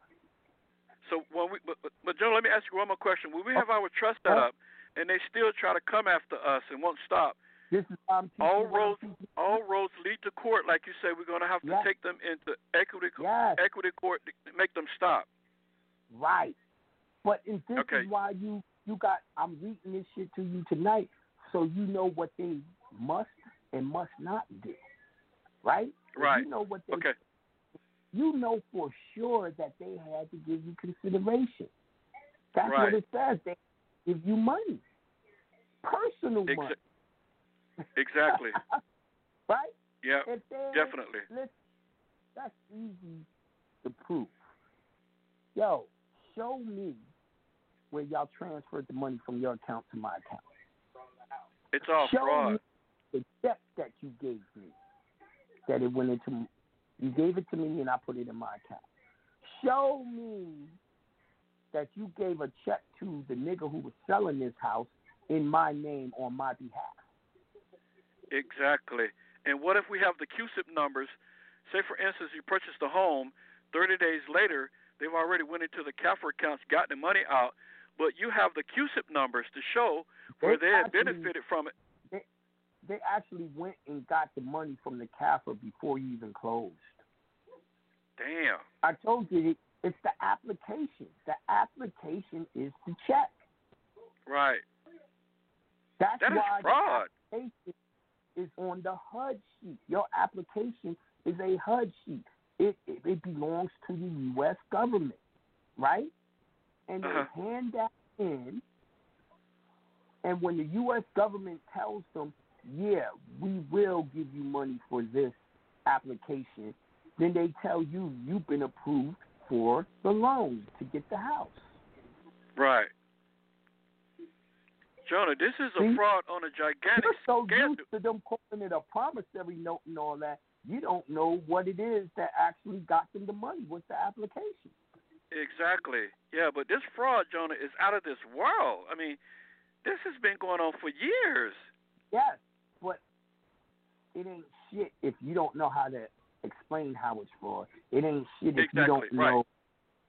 so when we but, but, Joe, let me ask you one more question. When we oh. have our trust set up, and they still try to come after us and won't stop, This is why all roads all roads lead to court. Like you said, we're going to have to Yes. take them into equity Yes. equity court to make them stop. Right. But this Okay. is why you you got I'm reading this shit to you tonight so you know what they must and must not do. Right? Right. You know what they Okay. you know for sure that they had to give you consideration. That's Right. what it says. They give you money. Personal Exa- money. Exactly. right? Yeah. Definitely. Listen, that's easy to prove. Yo, show me where y'all transferred the money from your account to my account. It's all show fraud. me the check that you gave me. That it went into you gave it to me and I put it in my account. Show me that you gave a check to the nigga who was selling this house in my name on my behalf. Exactly. And what if we have the CUSIP numbers? Say, for instance, you purchased a home. 30 days later, they've already went into the CAFR accounts, got the money out, but you have the CUSIP numbers to show where they, had actually- benefited from it. They, they actually went and got the money from the CAFR before you even closed. Damn. I told you it's the application. The application is the check. Right. That's That is why fraud. the application is on the HUD sheet. Your application is a HUD sheet. It it, it belongs to the U.S. government, right? And they Uh-huh. hand that in. And when the U.S. government tells them, "Yeah, we will give you money for this application," then they tell you you've been approved for the loan to get the house. Right. Jonah, this is a See? fraud on a gigantic You're so scale. used to them calling it a promissory note and all that, you don't know what it is that actually got them the money. What's the application? Exactly. Yeah, but this fraud, Jonah, is out of this world. I mean, this has been going on for years. Yes, but it ain't shit if you don't know how to explain how it's fraud. It ain't shit if you don't Exactly, right. know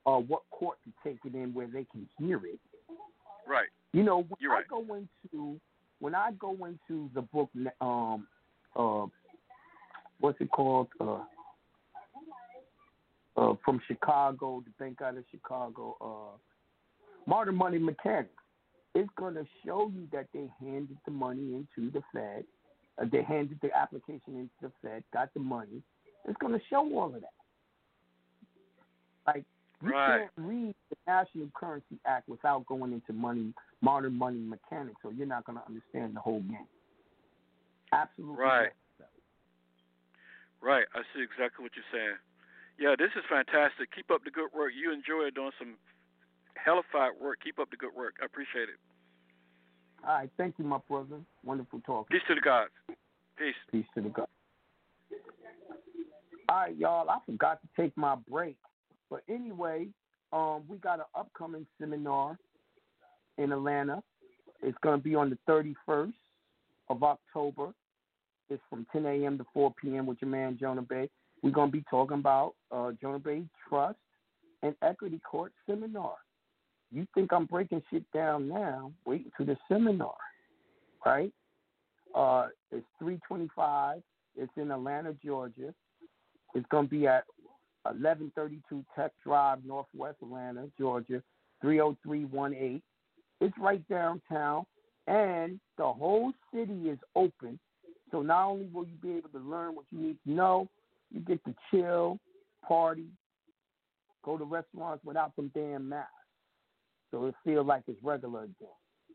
uh, what court to take it in where they can hear it. Right. You know, when You're I right. go into when I go into the book, um, uh, what's it called? Uh, uh, from Chicago, the bank out of Chicago, uh, Modern Money Mechanics. It's going to show you that they handed the money into the Fed. Uh, they handed the application into the Fed, got the money. It's going to show all of that. Like you Right. can't read the National Currency Act without going into money, modern money mechanics, or you're not going to understand the whole game. Absolutely. Right. Right. I see exactly what you're saying. Yeah, this is fantastic. Keep up the good work. You enjoy doing some hellified work. Keep up the good work. I appreciate it. All right. Thank you, my brother. Wonderful talk. Peace to the gods. Peace. Peace to the gods. All right, y'all. I forgot to take my break, but anyway, um, we got an upcoming seminar in Atlanta. It's going to be on the 31st of October. It's from 10 a.m. to 4 p.m. with your man Jonah Bey. We're going to be talking about uh, Jonah Bey Trust and Equity Court Seminar. You think I'm breaking shit down now? Wait until the seminar, right? Uh, it's 325. It's in Atlanta, Georgia. It's going to be at 1132 Tech Drive, Northwest Atlanta, Georgia, 30318. It's right downtown, and the whole city is open. So not only will you be able to learn what you need to know, you get to chill, party, go to restaurants without them damn masks. So it feels like it's regular again.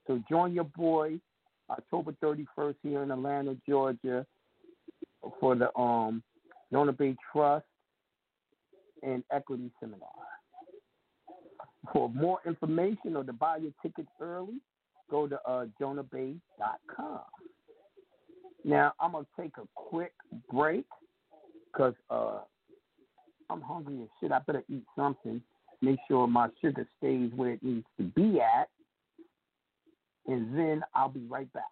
So join your boy October 31st here in Atlanta, Georgia, for the um Jonah Bey Trust and Equity Seminar. For more information or to buy your tickets early, go to uh, jonahbey.com. Now, I'm going to take a quick break because uh, I'm hungry as shit. I better eat something. Make sure my sugar stays where it needs to be at. And then I'll be right back.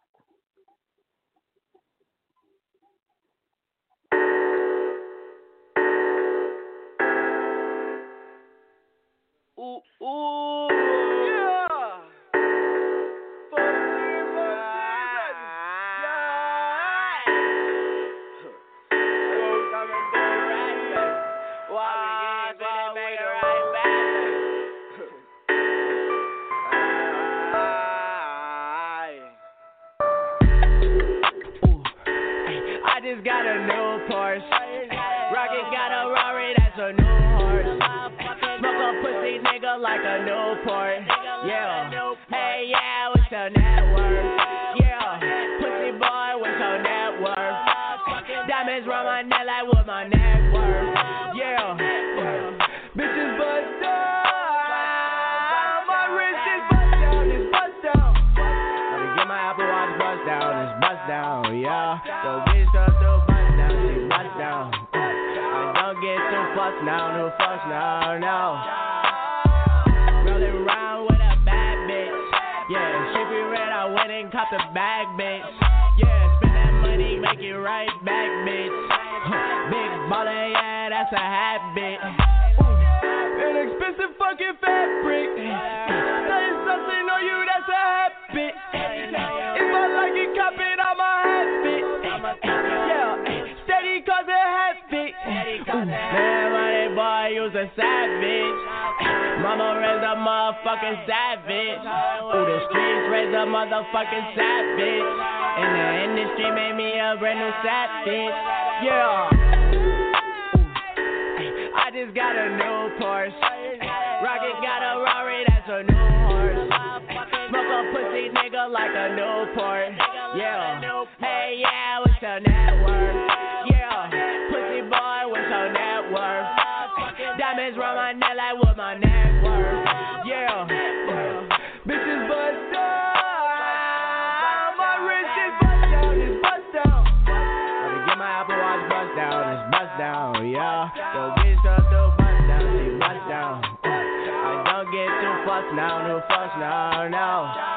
Ooh, ooh, no no. Rolling around with a bad bitch. Yeah, she be red, I went and cop the bag, bitch. Yeah, spend that money, make it right back, bitch. Big baller, yeah, that's a habit. An expensive fucking fabric. Say something on you, that's a habit. If I like it, cop it, I'm a habit. Yeah, steady cause it habit. Man, money boy, you's a savage. Mama raised a motherfucking savage. Ooh, the streets raised a motherfucking savage. And the industry made me a brand new savage. Yeah. I just got a new Porsche. Rocket got a Rari, that's a new horse. Smoke a pussy nigga like a Newport. My net worth. Yeah. Bitches bust down. My wrist is bust down, it's bust down. Me get my Apple Watch bust down, it's bust down, yeah. Yo, bitch come through, bust down, she bust down. I don't get too fussed now, no fuss now, no.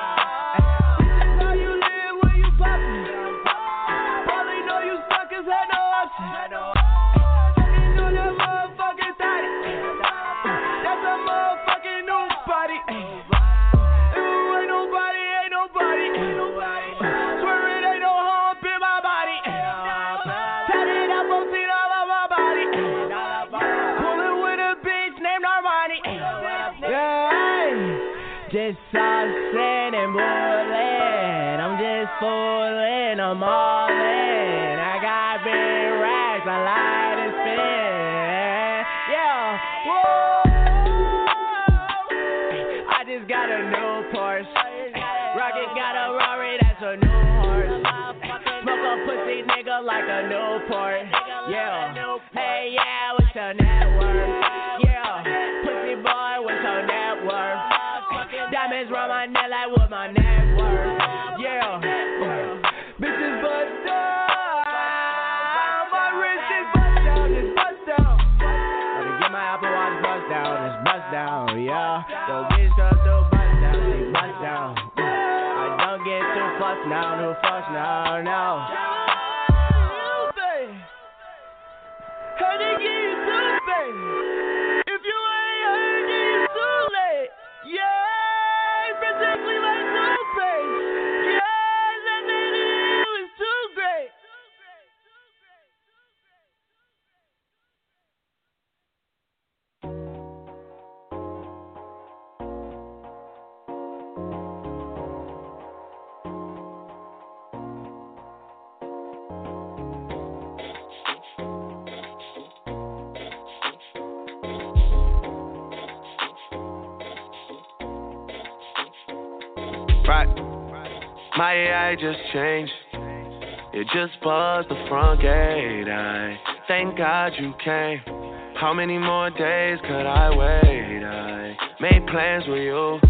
My AI just changed. It just buzzed the front gate. I thank God you came. How many more days could I wait? I made plans with you,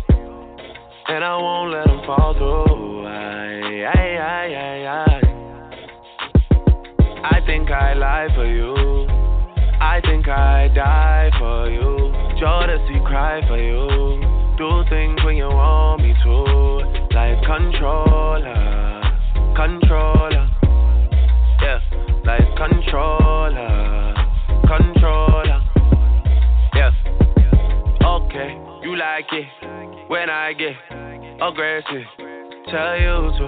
and I won't let them fall through. I, I, I, I, I. I think I lie for you. I think I die for you. Jodeci cry for you. Do things when you want aggressive. Tell you to.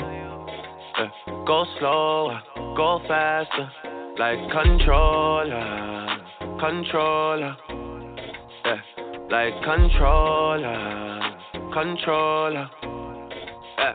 Yeah. Go slower, go faster, like controller, controller, yeah, like controller, controller, yeah.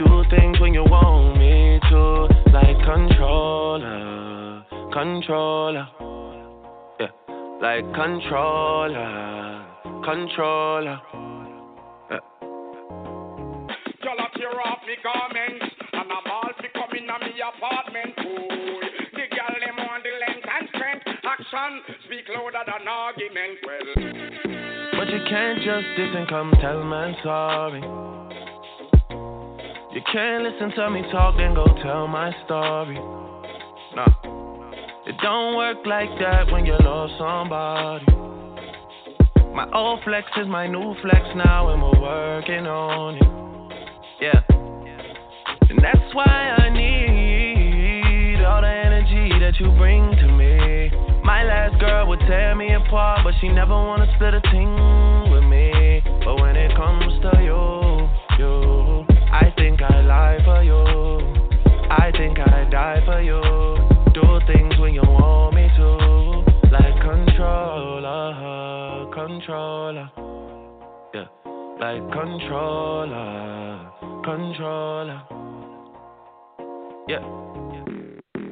Do things when you want me to. Like controller, controller. Yeah, like controller, controller. Yeah. Y'all tear off me garments And I'm all fi come in me apartment Ooh, the girl them want the length and strength Action speak louder than argument Well But you can't just dip and come tell man sorry. You can't listen to me talk, then go tell my story. Nah, it don't work like that when you love somebody. My old flex is my new flex now, and we're working on it. Yeah, and that's why I need all the energy that you bring to me. My last girl would tear me apart, but she never wanna split a thing with me. But when it comes to you, you, I think I lie for you. I think I die for you. Do things when you want me to, like controller, controller. Yeah, like controller, controller. Yeah.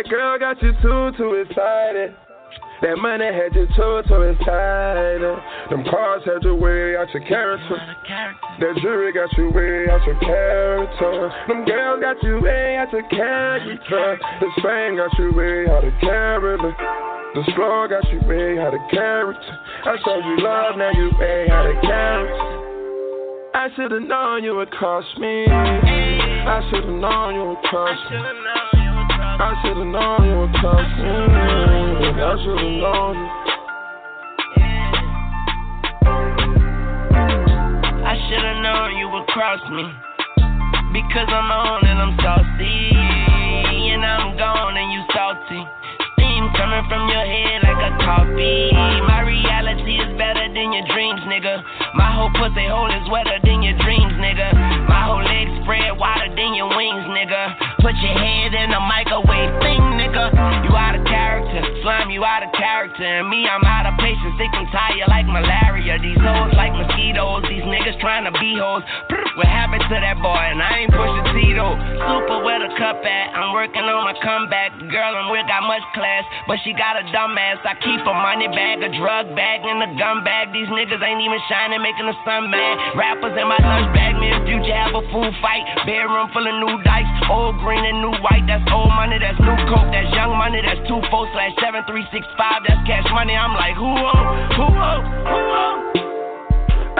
That girl got you too, too excited. That money had you too, too excited. Them cars had you way out your character. That jewelry got you way out your character. Them girls got you way out your character. This fame got you way out of character. The slow got you way out of character. I showed you love, now you way out of character. I should've known you would cost me. I should've known you would cost me. I should've known you would cost me. I should've known you. I should've known you would cross me. Because I'm on and I'm saucy. And I'm gone and you salty. Steam coming from your head like a coffee. My reality is better than your dreams, nigga. My whole pussy hole is wetter than your dreams, nigga. My whole leg spread wider than your wings, nigga. Put your head in a microwave thing, nigga. You out of character, slime, you out of character. And me, I'm out of patience, sick and tired like malaria. These hoes like mosquitoes, these niggas trying to be hoes. What happened to that boy? And I ain't pushing Tito. Super where the cup at, I'm working on my comeback. Girl I'm with got much class, but she got a dumb ass. I keep a money bag, a drug bag, and a gun bag. These niggas ain't even shining, making the sun mad. Rappers in my lunch bag, Future have a food fight. Bedroom full of new dice, old green and new white. That's old money, that's new coke, that's young money, that's two four slash seven three six five. That's cash money. I'm like, who on? Who on? Who on?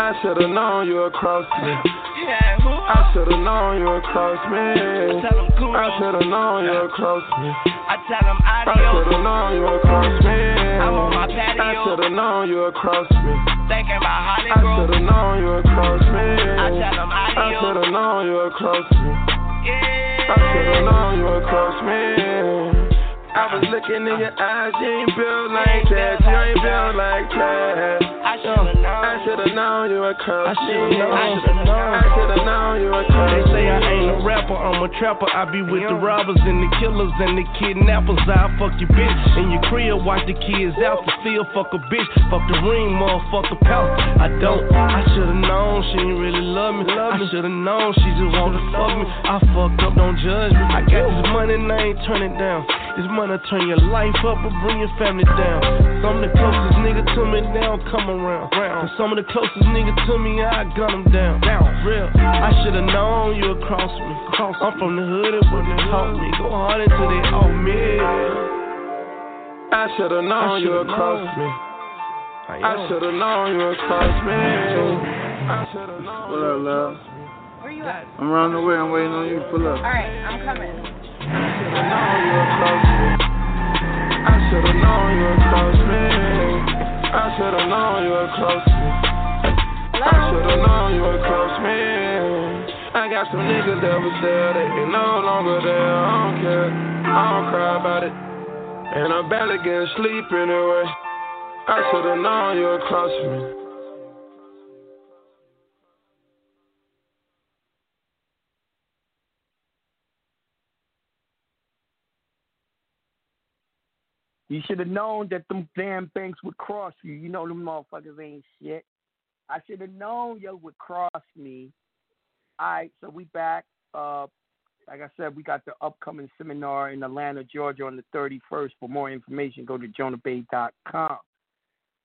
I should've known you would cross me. Yeah, who on? I should've known you would cross me. Tell 'em kudos. I should've known you would cross me. I tell them I should've known you would cross me. I'm on my I should've known you would cross me. thinking about I should've known you would cross me. I tell 'em I should've known you would cross me. I should've known you would cross me. I was looking in your eyes, you ain't built like that. You ain't built like that. I should've known. I should've known you would cross I should've known. I should've known. I should've known you would cross They say I ain't a rapper, I'm a trapper. I be with the robbers and the killers and the kidnappers. I fuck your bitch in your crib, watch the kids out to still fuck a bitch. Fuck the ring, motherfucker, pout. I don't. I should've known she ain't really love me. I should've known she just wanna fuck me. I fucked up, don't judge me. I got this money and I ain't turn it down. This money turn your life up or bring your family down. Some of the closest nigga to me, don't come around. And some of the closest nigga to me, I gun them down. Down, real. I should've known you would cross me. I'm from the hood, it wouldn't help me. Go hard until they owe me. I should've known you would cross me. I should've known you would cross me. I should've known. What up, love? Where you at? I'm around the way. I'm waiting on you to pull up. All right, I'm coming. I should've known you were close me. I should've known you were close to me. I should've known you were close to me. I got some niggas that was there, they ain't no longer there. I don't care, I don't cry about it. And I'm barely getting sleep anyway. I should've known you were close to me. You should have known that them damn banks would cross you. You know them motherfuckers ain't shit. I should have known yo would cross me. All right, so we back. Uh, like I said, we got the upcoming seminar in Atlanta, Georgia on the 31st. For more information, go to jonahbey.com. All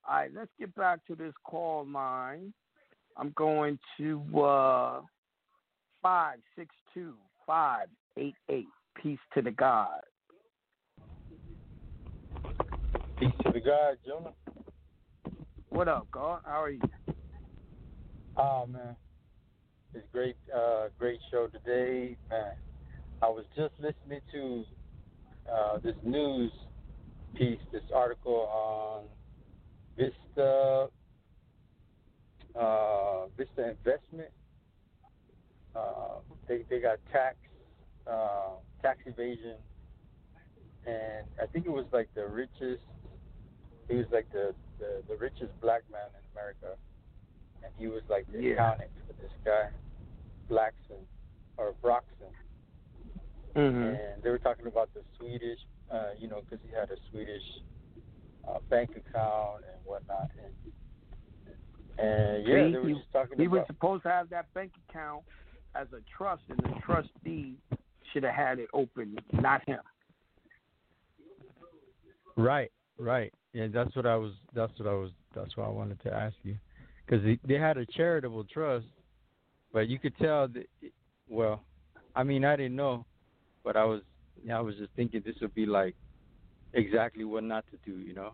right, let's get back to this call line. I'm going to uh, 562 588. Peace to the God. Peace to the God, Jonah. What up, God? How are you? Oh man, it's great, uh, great show today, man. I was just listening to uh, this news piece, this article on Vista, uh, Vista Investment. Uh, they they got tax uh, tax evasion, and I think it was like the richest. He was like the, the, the richest black man in America, and he was like the Yeah. accountant for this guy, Blackson or Broxson. Mhm. And they were talking about the Swedish, uh, you know, because he had a Swedish uh, bank account and whatnot. And, and yeah, See, they were he, just talking he was supposed to have that bank account as a trust, and the trustee should have had it open, not him. Right, right. Yeah, that's what I was. That's what I was. That's what I wanted to ask you, because they, they had a charitable trust, but you could tell that. Well, I mean, I didn't know, but I was. I was just thinking this would be like exactly what not to do. You know.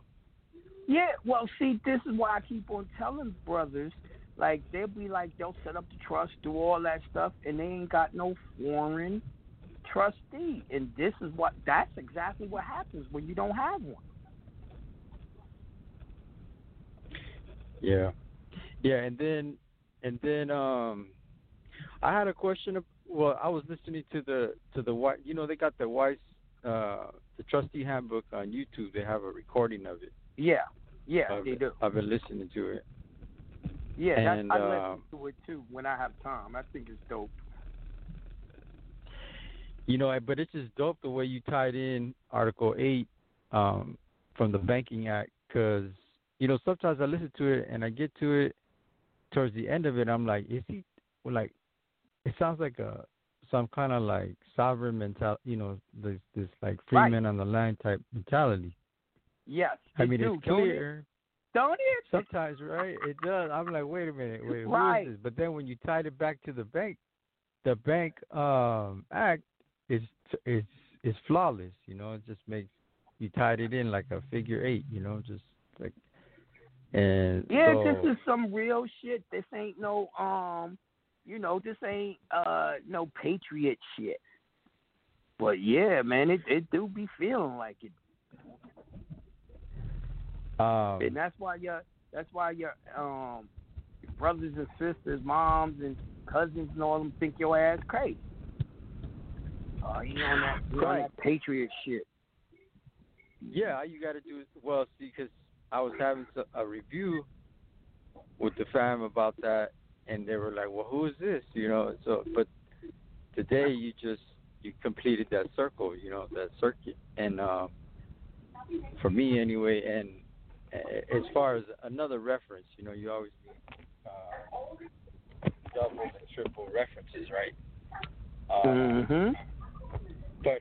Yeah, well, see, this is why I keep on telling brothers, like they'll be like they'll set up the trust, do all that stuff, and they ain't got no foreign trustee, and this is what that's exactly what happens when you don't have one. Yeah, yeah, and then and then um, I had a question. Of, well, I was listening to the to the white. You know, they got the Weiss uh, the trustee handbook on YouTube. They have a recording of it. Yeah, yeah, I've, they do. I've been listening to it. Yeah, And, I uh, listen to it too when I have time. I think it's dope. You know, but it's just dope the way you tied in Article Eight um, from the Banking Act because you know sometimes I listen to it and I get to it towards the end of it. I'm like, is he like? It sounds like a some kind of like sovereign mental, you know, this this like free Right. man on the line type mentality. Yes, I mean, do, it's don't it? clear. Don't it? Sometimes, right? It does. I'm like, wait a minute, wait, Right. who is this? But then when you tied it back to the bank, the bank um act is is is flawless. You know, it just makes you tied it in like a figure eight. You know, just like and Yeah, so, this is some real shit. This ain't no um, you know, this ain't uh no patriot shit. But yeah, man, it it do be feeling like it, um, and that's why your that's why your um your brothers and sisters, moms and cousins and all them think your ass crazy. Oh, you on that, you on that patriot shit. Yeah, all you got to do is well, see, because I was having a review with the fam about that, and they were like, "Well, who is this?" You know. So, but today you just you completed that circle, you know, that circuit, and uh, for me anyway, and as far as another reference, you know, you always need uh, double and triple references, right? Uh, Mm-hmm. but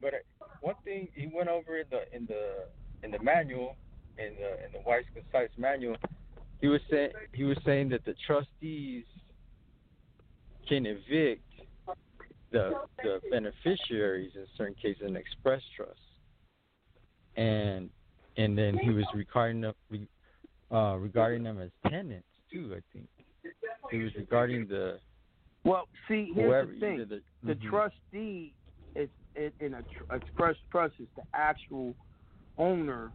but uh, one thing he went over in the in the in the manual in the in the Weiss concise manual, he was saying he was saying that the trustees can evict the the beneficiaries in certain cases in express trust, and and then he was regarding them uh, regarding them as tenants too. I think he was regarding the Well, see, here's Whoever, the thing: the- the Mhm. trustee is in, in a tr- express trust is the actual owner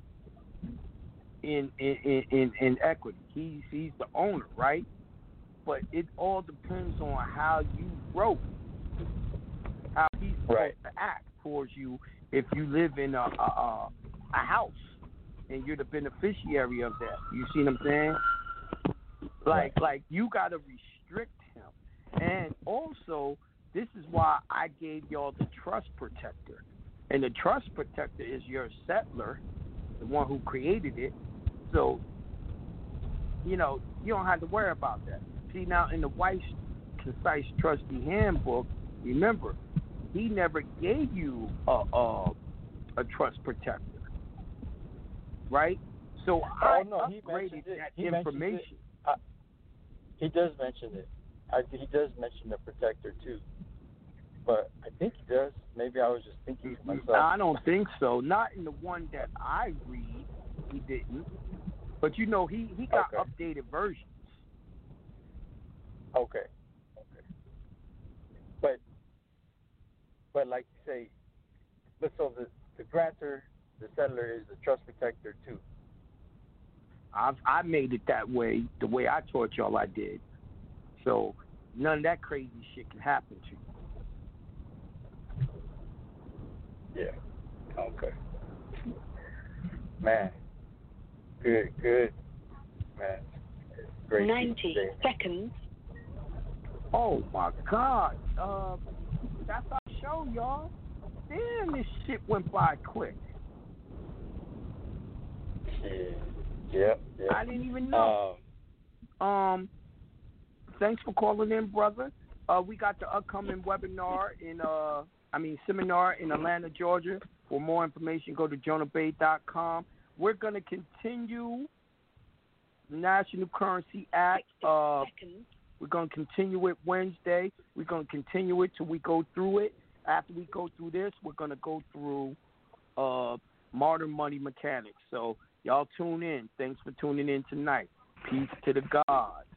in in, in in equity. He's he's the owner, right? But it all depends on how you wrote, how he's supposed to act towards you if you live in a a, a a house and you're the beneficiary of that. You see what I'm saying? Like like you got to restrict him. And also, this is why I gave y'all the trust protector. And the trust protector is your settler, the one who created it. So, you know, you don't have to worry about that. See, now in the Weiss's Concise Trustee Handbook, remember, he never gave you a, a, a trust protector. Right? So I oh no, he upgraded it. that He mentions it. information. Uh, he does mention it. I, he does mention the protector too. But I think he does. Maybe I was just thinking to myself. I don't think so. Not in the one that I read, he didn't. But you know, he he got Okay. updated versions. Okay. Okay. But but like you say, but so the the grantor, the settler is the trust protector too. I I made it that way, the way I taught y'all I did. So none of that crazy shit can happen to you. Yeah. Okay. Man. Good, good. Man. Great. Ninety seconds. Oh my God. Uh, that's our show, y'all. Damn, this shit went by quick. Yep. Yep. I didn't even know. Um, thanks for calling in, brother. Uh, we got the upcoming webinar in uh, I mean seminar in Atlanta, Georgia. For more information, go to jonahbey.com. We're gonna continue the National Currency Act. Uh, we're gonna continue it Wednesday. We're gonna continue it till we go through it. After we go through this, we're gonna go through uh, modern money mechanics. So y'all tune in. Thanks for tuning in tonight. Peace to the gods.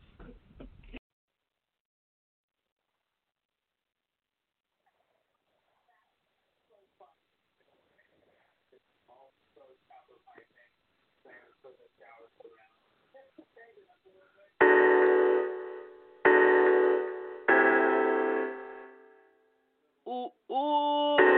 Ooh, ooh,